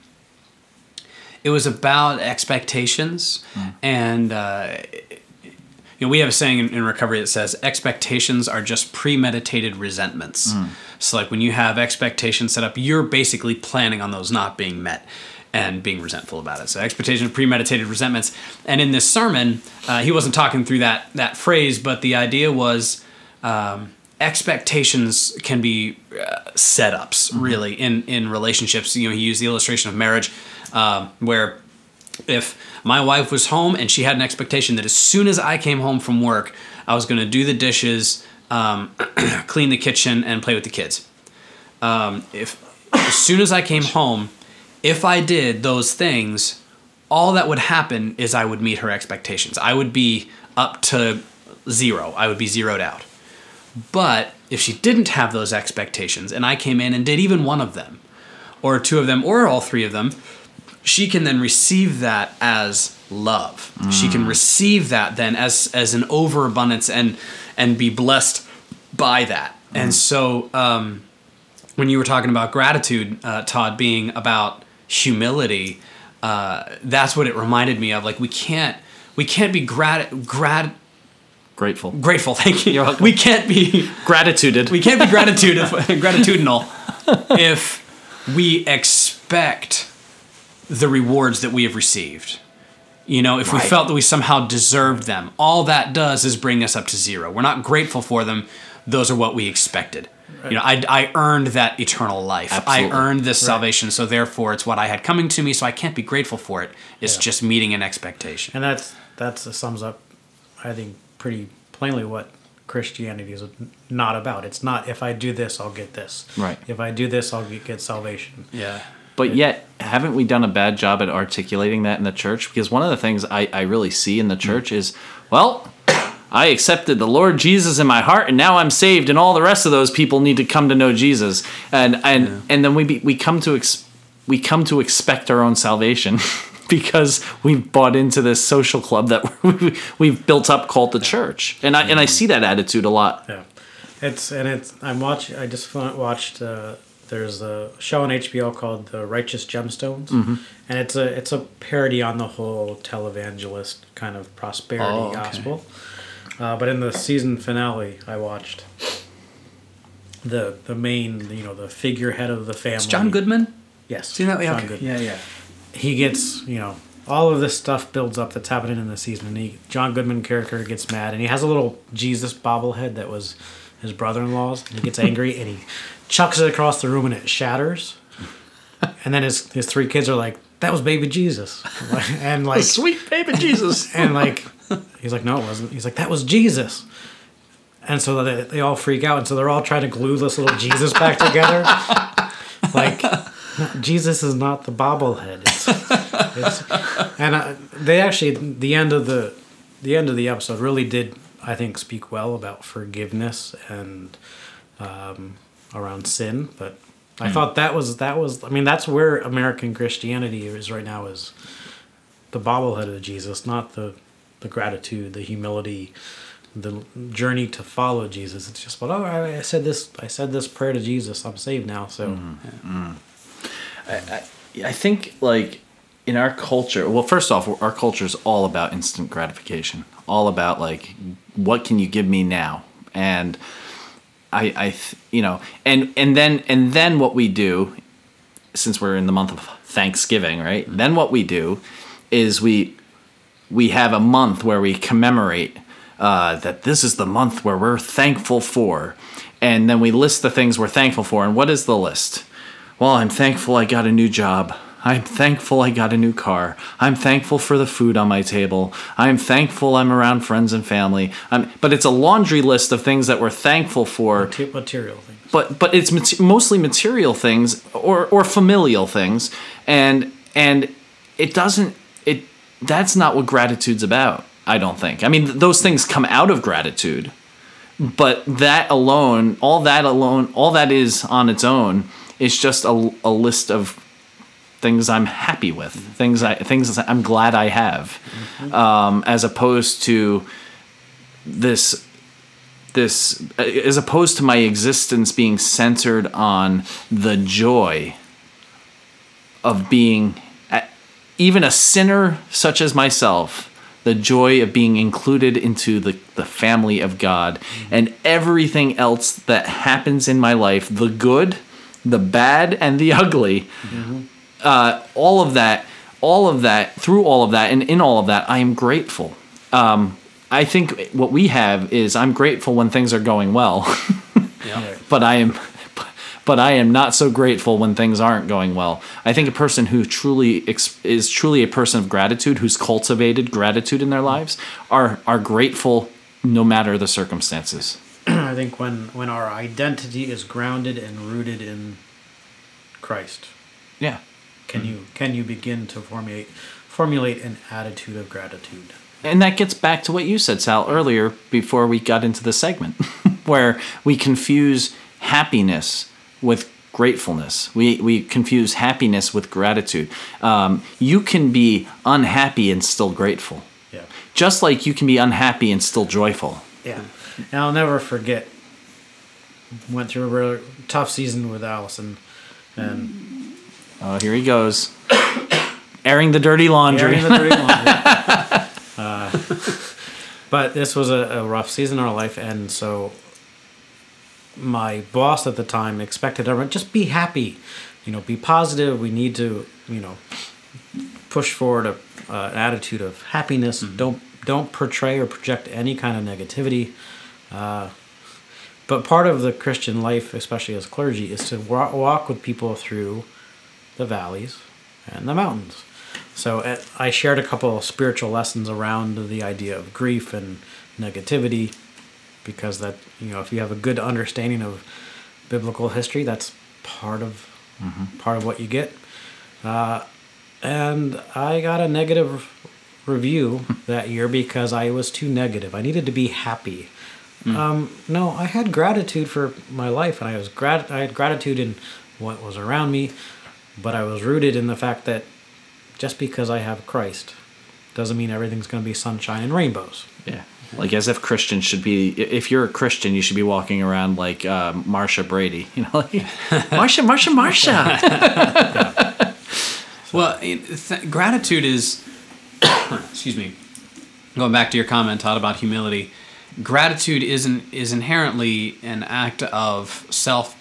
it was about expectations, and uh, you know we have a saying in, in recovery that says expectations are just premeditated resentments. So like when you have expectations set up, you're basically planning on those not being met. And being resentful about it. So expectations, premeditated resentments. And in this sermon, uh, he wasn't talking through that that phrase, but the idea was um, expectations can be uh, setups really in in relationships you know he used the illustration of marriage um, where if my wife was home and she had an expectation that as soon as i came home from work i was going to do the dishes um, clean the kitchen and play with the kids um, if as soon as i came home if i did those things all that would happen is i would meet her expectations. I would be up to zero. I would be zeroed out. But if she didn't have those expectations and I came in and did even one of them, or two of them, or all three of them, she can then receive that as love. She can receive that then as as an overabundance and and be blessed by that. And so um, when you were talking about gratitude, uh, Todd, being about humility, uh, that's what it reminded me of. Like we can't we can't be grat grat Grateful. grateful. Thank you. We can't be Gratituded. we can't be gratitude if, gratitudinal if we expect the rewards that we have received. You know, if we felt that we somehow deserved them, all that does is bring us up to zero. We're not grateful for them. Those are what we expected. You know, I, I earned that eternal life. Absolutely. I earned this salvation, so therefore it's what I had coming to me. So I can't be grateful for it. It's Yeah. just meeting an expectation. And that's that's sums up, I think, pretty plainly what Christianity is not about. It's not if I do this, I'll get this. Right. If I do this, I'll get, get salvation. Yeah. But yet, haven't we done a bad job at articulating that in the church? Because one of the things I, I really see in the church is, well, I accepted the Lord Jesus in my heart, and now I'm saved, and all the rest of those people need to come to know Jesus, and and and then we be, we come to ex, we come to expect our own salvation because we've bought into this social club that we've built up called the church, and I and I see that attitude a lot. Yeah, it's and it's I'm watching. I just watched. Uh, there's a show on HBO called The Righteous Gemstones, and it's a it's a parody on the whole televangelist kind of prosperity Oh, okay. gospel. Uh, but in the season finale, I watched the the main you know the figurehead of the family. It's John Goodman? Yes, See that? Yeah, John okay. Goodman yeah, yeah. he gets you know all of this stuff builds up that's happening in the season and he john goodman character gets mad and he has a little jesus bobblehead that was his brother-in-law's and he gets angry and he chucks it across the room and it shatters. And then his, his three kids are like that was baby jesus. And like Sweet baby Jesus. and like he's like no it wasn't. He's like that was jesus. And so they, they all freak out. And so they're all trying to glue this little jesus back together. Like jesus is not the bobblehead. It's, It's, and uh, they actually the end of the the end of the episode really did I think speak well about forgiveness and um, around sin. But I hmm. thought that was that was I mean that's where American Christianity is right now is the bobblehead of Jesus, not the the gratitude, the humility, the journey to follow Jesus. It's just, well, oh, I I said this, I said this prayer to Jesus. I'm saved now. So hmm. Hmm. I I think like in our culture, well, first off, our culture is all about instant gratification, all about like what can you give me now, and I, I, you know, and and then and then what we do, since we're in the month of Thanksgiving, right? Then what we do is we we have a month where we commemorate uh, that this is the month where we're thankful for, and then we list the things we're thankful for. And what is the list? Well, I'm thankful I got a new job. I'm thankful I got a new car. I'm thankful for the food on my table. I'm thankful I'm around friends and family. I'm, but it's a laundry list of things that we're thankful for material things. but but it's mat- mostly material things or or familial things and and it doesn't it that's not what gratitude's about i don't think i mean th- those things come out of gratitude but that alone all that alone all that is on its own is just a, a list of things i'm happy with things I things I'm glad i have um, as opposed to this this as opposed to my existence being centered on the joy of being even a sinner such as myself the joy of being included into the, the family of god and everything else that happens in my life the good the bad and the ugly uh, all of that all of that through all of that and in all of that i am grateful. Um, i think what we have is i'm grateful when things are going well. Yeah. but i am but i am not so grateful when things aren't going well. I think a person who truly ex- is truly a person of gratitude who's cultivated gratitude in their lives are are grateful no matter the circumstances. I think when when our identity is grounded and rooted in Christ, yeah can you can you begin to formulate formulate an attitude of gratitude? And that gets back to what you said, Sal, earlier before we got into the segment, where we confuse happiness with gratefulness. We, we confuse happiness with gratitude. Um, you can be unhappy and still grateful, Yeah, just like you can be unhappy and still joyful. yeah. And I'll never forget. Went through a really tough season with Allison, and Oh, here he goes. Airing the dirty laundry. airing the dirty laundry. Uh, but this was a, a rough season in our life, and so my boss at the time expected everyone just be happy, you know, be positive. We need to, you know, push forward a, uh, an attitude of happiness. Don't don't portray or project any kind of negativity. Uh, but part of the Christian life, especially as clergy, is to wa- walk with people through the valleys and the mountains. So uh, I shared a couple of spiritual lessons around the idea of grief and negativity, because that you know if you have a good understanding of biblical history, that's part of part of what you get. Uh, and I got a negative review that year because I was too negative. I needed to be happy. Um, no, I had gratitude for my life, and I was grat- I had gratitude in what was around me, but I was rooted in the fact that just because I have Christ doesn't mean everything's going to be sunshine and rainbows. Yeah. Like as if Christians should be. If you're a Christian, you should be walking around like uh, Marcia Brady. You know, like Marcia, Marcia, Marcia. Well, th- gratitude is, excuse me, going back to your comment, Todd, about humility. Gratitude isn't is inherently an act of self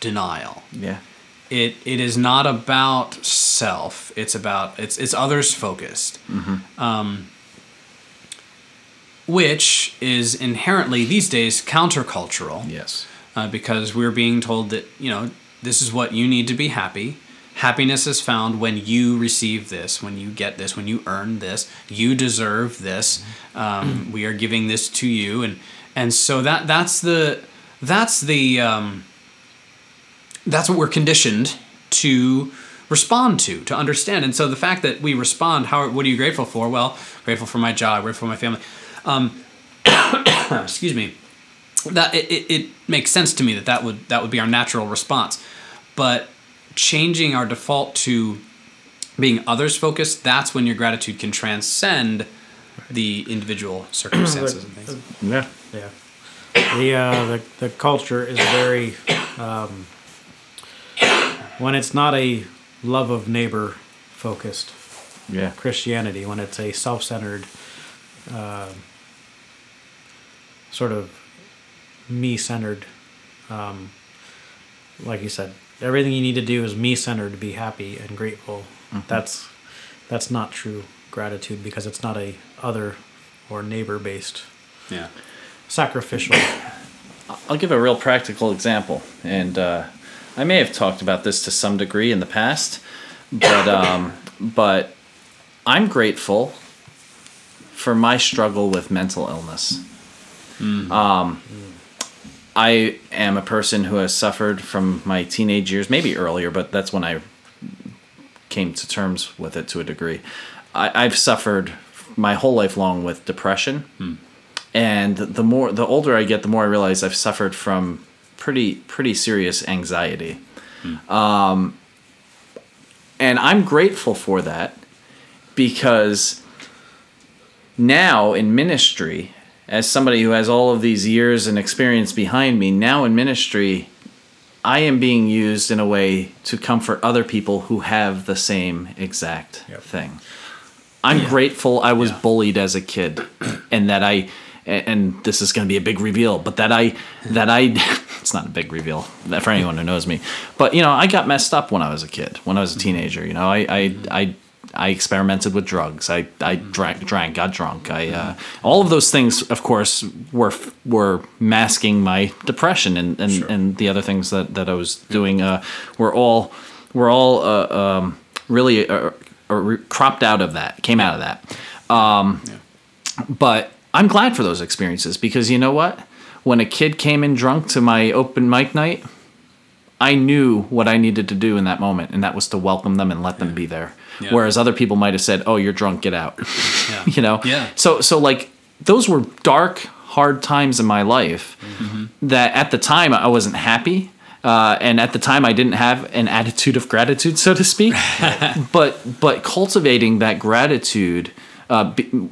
denial. yeah. It it is not about self. It's about it's it's others focused. Um, which is inherently these days countercultural Yes. uh, because we're being told that you know this is what you need to be happy. Happiness is found when you receive this, when you get this, when you earn this. You deserve this. Um, we are giving this to you, and and so that that's the that's the um, that's what we're conditioned to respond to, to understand. And so the fact that we respond, how what are you grateful for? Well, grateful for my job, grateful for my family. Um, excuse me. That it, it, it makes sense to me that that would that would be our natural response, but changing our default to being others focused, that's when your gratitude can transcend the individual circumstances and things. Yeah. Yeah. The, uh, the the culture is very um, when it's not a love of neighbor focused Yeah. Christianity, when it's a self centered uh, sort of me centered, um, like you said, everything you need to do is me centered to be happy and grateful. That's that's not true gratitude because it's not a other or neighbor based Yeah. sacrificial. I'll give a real practical example, and uh, I may have talked about this to some degree in the past, but um, but I'm grateful for my struggle with mental illness. Um, I am a person who has suffered from my teenage years, maybe earlier, but that's when I came to terms with it to a degree. I, I've suffered my whole life long with depression and the more the older I get, the more I realize I've suffered from pretty pretty serious anxiety. Um, and I'm grateful for that because now in ministry, as somebody who has all of these years and experience behind me, now in ministry, I am being used in a way to comfort other people who have the same exact Yep. thing. I'm grateful I was Yeah. bullied as a kid and that I and this is going to be a big reveal, but that I that I it's not a big reveal for anyone who knows me. But you know, I got messed up when I was a kid, when I was a teenager, you know. I I I I experimented with drugs. I, I drank, drank, got drunk. I uh, all of those things, of course, were were masking my depression and and, and the other things that, that I was doing. Uh, were all were all uh, um, really uh, uh, cropped out of that. Came out of that. Um, yeah. But I'm glad for those experiences because you know what? When a kid came in drunk to my open mic night, I knew what I needed to do in that moment, and that was to welcome them and let them be there. Yeah. Whereas other people might have said, "Oh, you're drunk, get out," Yeah. you know. Yeah. So, so like those were dark, hard times in my life. That at the time I wasn't happy, uh, and at the time I didn't have an attitude of gratitude, so to speak. but but cultivating that gratitude. Uh, be,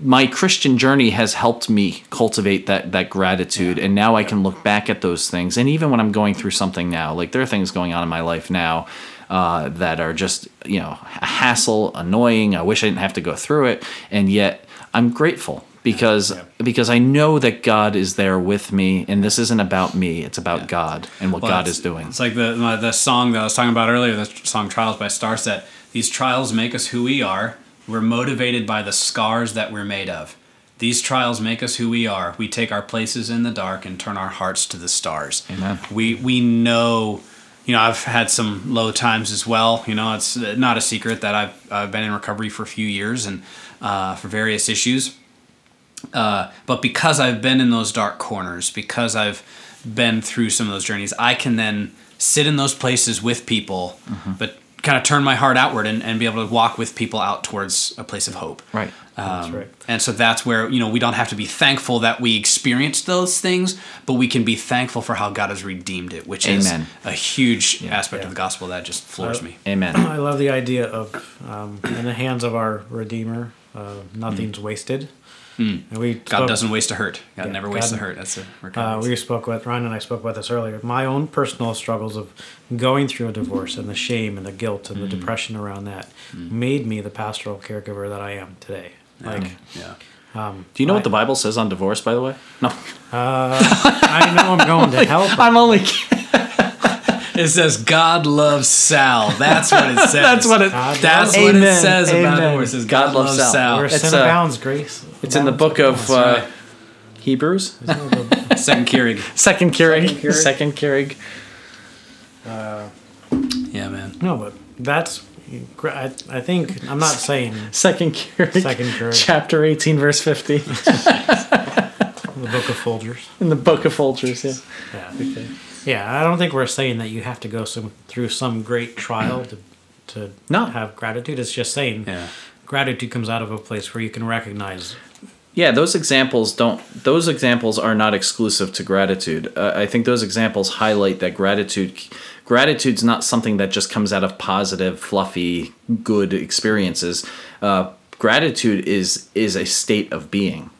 my Christian journey has helped me cultivate that that gratitude, and now I can look back at those things. And even when I'm going through something now, like there are things going on in my life now uh, that are just you know a hassle, annoying. I wish I didn't have to go through it, and yet I'm grateful because because I know that God is there with me, and this isn't about me; it's about God and what Well, God is doing. It's like the the song that I was talking about earlier, the song "Trials" by Starset. These trials make us who we are. We're motivated by the scars that we're made of. These trials make us who we are. We take our places in the dark and turn our hearts to the stars. Amen. We we know. You know, I've had some low times as well. You know, it's not a secret that I've I've been in recovery for a few years and uh, for various issues. Uh, but because I've been in those dark corners, because I've been through some of those journeys, I can then sit in those places with people, Mm-hmm. but kind of turn my heart outward and, and be able to walk with people out towards a place of hope. Right. Um, right. And so that's where, you know, we don't have to be thankful that we experienced those things, but we can be thankful for how God has redeemed it, which Amen. is a huge aspect Yeah. of the gospel that just floors Uh, me. Amen. I love the idea of um, in the hands of our Redeemer, uh, nothing's wasted. And we Hmm. God spoke- doesn't waste a hurt. God Yeah, never wastes God- a hurt. That's a Uh, we spoke with Ryan and I spoke about this earlier. My own personal struggles of going through a divorce and the shame and the guilt and the Mm. depression around that made me the pastoral caregiver that I am today. Like yeah. Do you know I- what the Bible says on divorce? By the way, no. I know I'm going to hell. I'm only. It says God loves Sal. That's what it says. That's what it. God That's loves- what it Amen. says about Amen. divorce. It says God God, loves loves Sal. Sal. Where It's, sin uh, abounds, grace. It's in the book of uh, right. Hebrews. Second Keurig. Second Keurig. Keurig. Second Keurig. Yeah, man. No, but that's. I, I think I'm not saying Second Keurig. Second Keurig. Chapter 18, verse 50. the book of Folgers. in the book of Folgers. Yeah. Yeah. Yeah, I don't think we're saying that you have to go some through some great trial to to No. have gratitude. It's just saying Yeah. gratitude comes out of a place where you can recognize. Yeah, those examples don't. Those examples are not exclusive to gratitude. Uh, I think those examples highlight that gratitude, gratitude's not something that just comes out of positive, fluffy, good experiences. Uh, gratitude is is a state of being.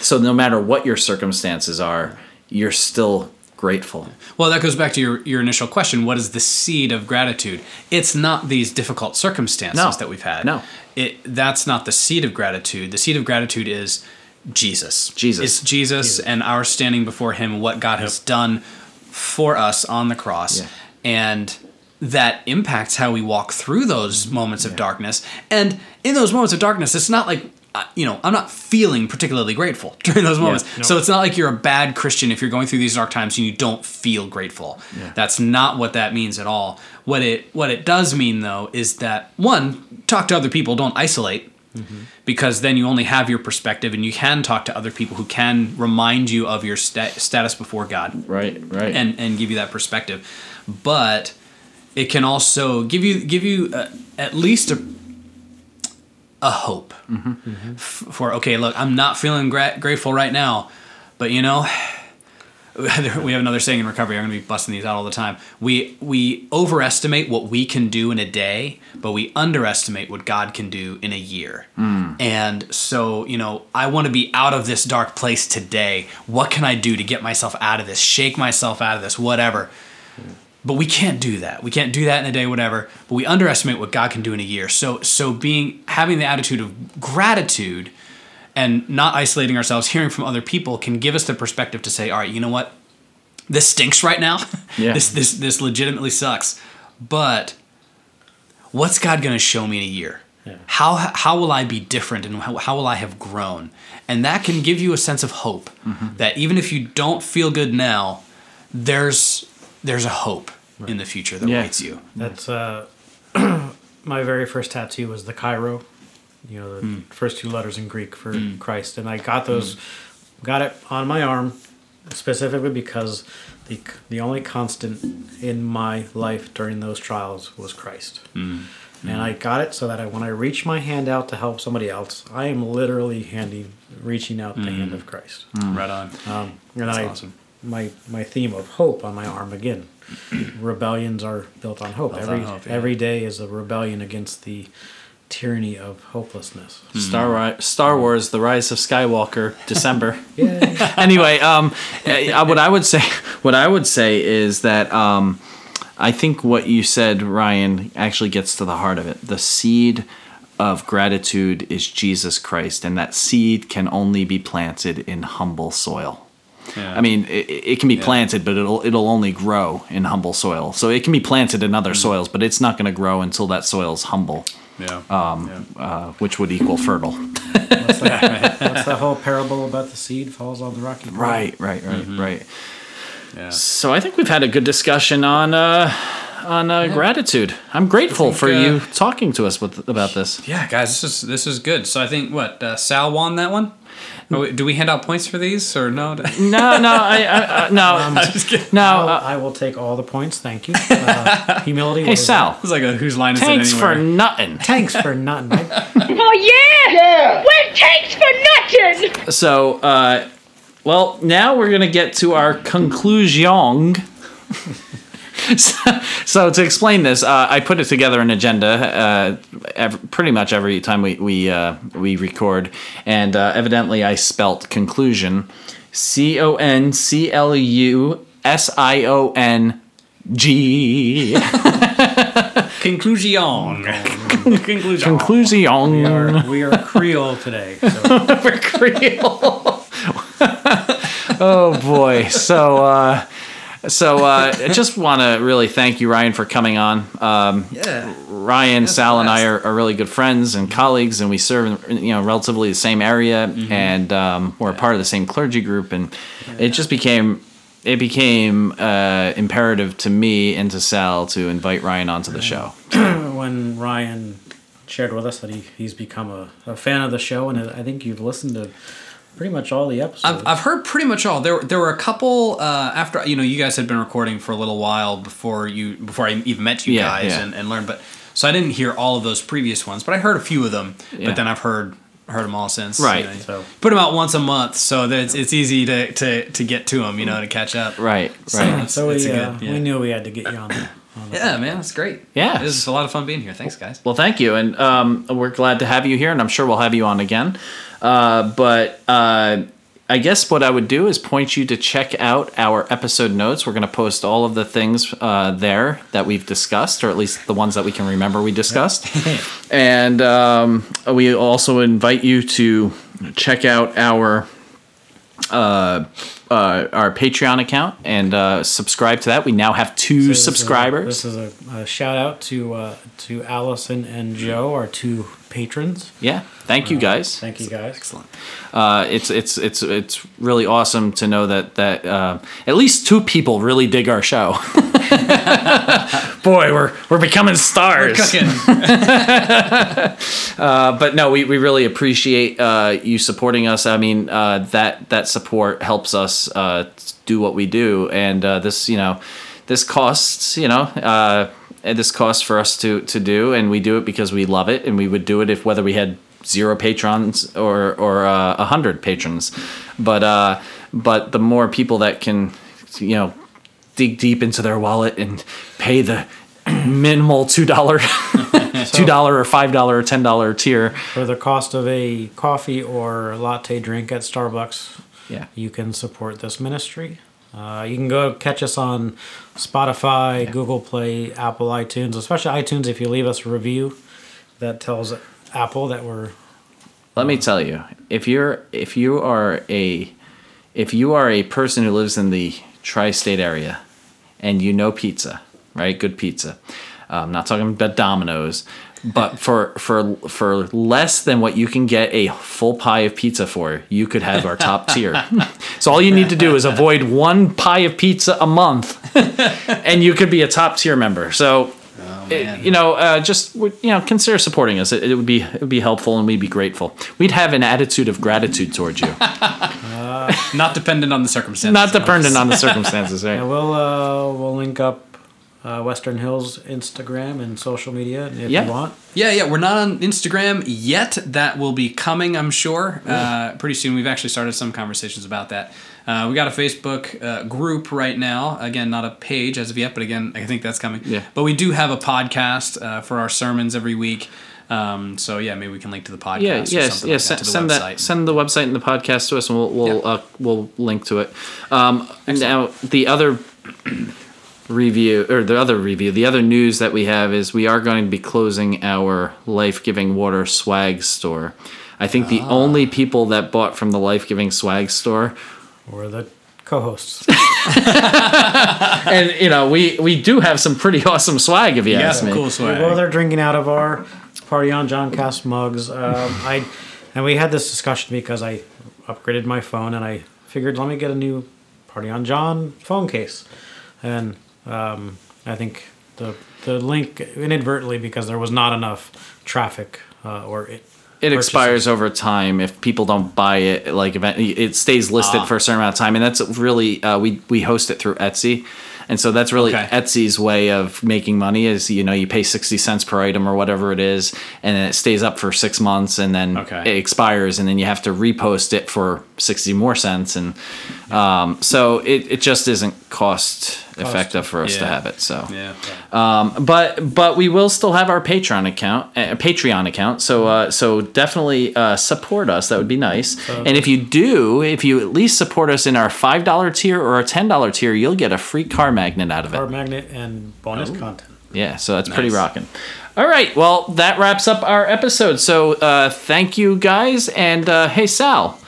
So no matter what your circumstances are, you're still grateful. Well, that goes back to your, your initial question. What is the seed of gratitude? It's not these difficult circumstances No. that we've had. No. It that's not the seed of gratitude. The seed of gratitude is Jesus. Jesus. It's Jesus, and our standing before him, what God has done for us on the cross. Yeah. And that impacts how we walk through those moments of darkness. And in those moments of darkness, it's not like you know, I'm not feeling particularly grateful during those moments. So it's not like you're a bad Christian if you're going through these dark times and you don't feel grateful. That's not what that means at all. What it what it does mean though is that one, talk to other people, don't isolate. Because then you only have your perspective, and you can talk to other people who can remind you of your sta- status before God Right. Right. and and give you that perspective. But it can also give you give you uh, at least a a hope f- for okay. Look, I'm not feeling gra- grateful right now, but you know. We have another saying in recovery. I'm going to be busting these out all the time. We we overestimate what we can do in a day, but we underestimate what God can do in a year. Hmm. And so, you know, I want to be out of this dark place today. What can I do to get myself out of this? Shake myself out of this, whatever. But we can't do that. We can't do that in a day, whatever. But we underestimate what God can do in a year. So, so being having the attitude of gratitude and not isolating ourselves, hearing from other people, can give us the perspective to say, all right, you know what? This stinks right now. Yeah. this this this legitimately sucks. But what's God going to show me in a year? How how will I be different and how, how will I have grown? And that can give you a sense of hope mm-hmm. that even if you don't feel good now, there's there's a hope in the future that Yeah. awaits you. That's uh, my very first tattoo was the Chi Rho, you know, the hmm. first two letters in Greek for hmm. Christ, and I got those, hmm. got it on my arm specifically because the the only constant in my life during those trials was Christ. And I got it so that I, when I reach my hand out to help somebody else, I am literally handing, reaching out the hand of Christ. Right on. Um, and That's I, awesome. My my theme of hope on my arm again. Rebellions are built on hope. Built every on hope, yeah. every day is a rebellion against the tyranny of hopelessness. Star Ri- Star Wars: The Rise of Skywalker, December. Anyway, um, uh, what I would say, what I would say is that um, I think what you said, Ryan, actually gets to the heart of it. The seed of gratitude is Jesus Christ, and that seed can only be planted in humble soil. Yeah. I mean, it, it can be planted, but it'll it'll only grow in humble soil. So it can be planted in other soils, but it's not going to grow until that soil's humble, yeah. um, uh, which would equal fertile. What's that? What's the whole parable about the seed falls on the rocky ground? Right, right, right, right. yeah. So I think we've had a good discussion on uh, on uh, gratitude. I'm grateful think, for uh, you talking to us with about this. Yeah, guys, this is this is good. So I think what uh, Sal won that one. Oh, do we hand out points for these or no? No, no, I, I, I no, just kidding. no. I will, Uh, I will take all the points. Thank you. Uh, humility. hey, Sal. It's like a whose line is Thanks it for nothing. that? Thanks for nothing. Oh yeah? Yeah. Well, thanks for nothing. So, uh, well, now we're gonna get to our conclusion. so, so to explain this, uh, I put it together an agenda uh, ev- pretty much every time we we uh, we record, and uh, evidently I spelt conclusion, C O N C L U S I O N G Conclusion. Conclusion. conclusion. we are we are Creole today. So for Creole. oh boy. So uh so uh, I just want to really thank you, Ryan, for coming on. Um, Yeah. Ryan, Sal, and I are, are really good friends and colleagues, and we serve in you know relatively the same area, and um, we're a part of the same clergy group, and it just became it became uh, imperative to me and to Sal to invite Ryan onto the show. when Ryan shared with us that he, he's become a, a fan of the show, and I think you've listened to pretty much all the episodes. I've, I've heard pretty much all. There there were a couple uh, after you know you guys had been recording for a little while before you before I even met you Yeah, guys yeah. And, and learned. But so I didn't hear all of those previous ones, but I heard a few of them. Yeah. But then I've heard heard them all since. Right. You know, So- put them out once a month, so that it's, it's easy to, to, to get to them. You know, to catch up. Right, So- right. so it's we, a uh, good- yeah. we knew we had to get you on. the- on the- Yeah, man, that's great. Yeah. it was a lot of fun being here. Thanks, guys. Well, thank you, and um, we're glad to have you here, and I'm sure we'll have you on again. Uh, but uh, I guess what I would do is point you to check out our episode notes. We're going to post all of the things uh, there that we've discussed, or at least the ones that we can remember we discussed. and um, we also invite you to check out our uh, uh, our Patreon account and uh, subscribe to that. We now have two This is a- subscribers. This is a, a shout out to uh, to Allison and Joe, our two patrons. yeah, thank you guys. Thank you guys. Excellent. uh, it's it's it's it's really awesome to know that that uh, at least two people really dig our show. Boy, we're we're becoming stars. Cooking. Uh, but no, we, we really appreciate uh, you supporting us. I mean, uh, that that support helps us uh, do what we do, and uh, this you know this costs you know. Uh, this costs for us to, to do, and we do it because we love it, and we would do it if whether we had zero patrons or or uh, a hundred patrons, but uh, but the more people that can, you know, dig deep into their wallet and pay the minimal two dollar two dollar or five dollar or ten dollar tier. For the cost of a coffee or latte drink at Starbucks, Yeah. you can support this ministry. Uh, you can go catch us on Spotify, Google Play, Apple iTunes, especially iTunes. If you leave us a review that tells Apple that we're Let me tell you, if you're if you are a if you are a person who lives in the tri-state area and you know pizza, right? Good pizza. I'm not talking about Domino's, but for for for less than what you can get a full pie of pizza for, you could have our top tier. so all you need to do is avoid one pie of pizza a month, and you could be a top tier member. So it- you know, uh, just you know, consider supporting us. It, it would be it would be helpful, and we'd be grateful. We'd have an attitude of gratitude towards you, Not dependent on the circumstances. not dependent on the circumstances. yeah, Right? we'll uh, we'll link up uh, Western Hills Instagram and social media if Yeah. you want. Yeah, yeah, we're not on Instagram yet. That will be coming, I'm sure, uh, pretty soon. We've actually started some conversations about that. Uh, we got a Facebook uh, group right now. Again, not a page as of yet, but again, I think that's coming. Yeah. But we do have a podcast uh, for our sermons every week. Um, so yeah, maybe we can link to the podcast. Yeah, or yes, something yeah. like send, that send website. that, send the website and the podcast to us, and we'll we'll Yeah. uh, we'll link to it. Um, now, the other review or the other review, the other news that we have is we are going to be closing our Life Giving Water swag store. I think the only people that bought from the Life Giving swag store We're the co-hosts. and you know we we do have some pretty awesome swag if you yeah, ask some me. cool we swag. both are drinking out of our party on John Cast mugs. Um, I and we had this discussion because I upgraded my phone and I figured let me get a new party on John phone case, and um, I think the the link inadvertently because there was not enough traffic uh, or it. It expires over time if people don't buy it. Like event, it stays listed Ah. for a certain amount of time, and that's really uh, we we host it through Etsy, and so that's really Okay. Etsy's way of making money. Is you know you pay sixty cents per item or whatever it is, and then it stays up for six months, and then Okay. it expires, and then you have to repost it for sixty more cents, and um, so it, it just isn't cost effective for us to have it. So yeah. but but we will still have our Patreon account, uh, Patreon account. So uh, so definitely uh, support us. That would be nice. and if you do, if you at least support us in our five dollar tier or a ten dollar tier, you'll get a free car magnet out of it. Car magnet and bonus content. Yeah, so that's pretty rocking. All right, well that wraps up our episode. So uh, thank you guys, and uh, hey Sal,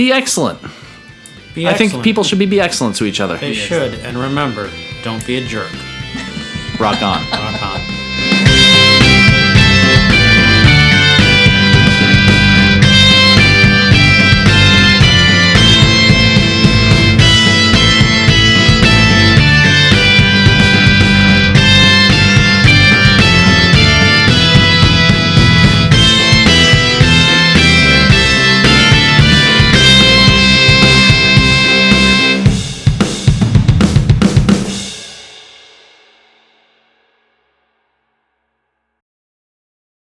be excellent. Be I think people should be be excellent to each other. They should, and remember, don't be a jerk. Rock on. Rock on.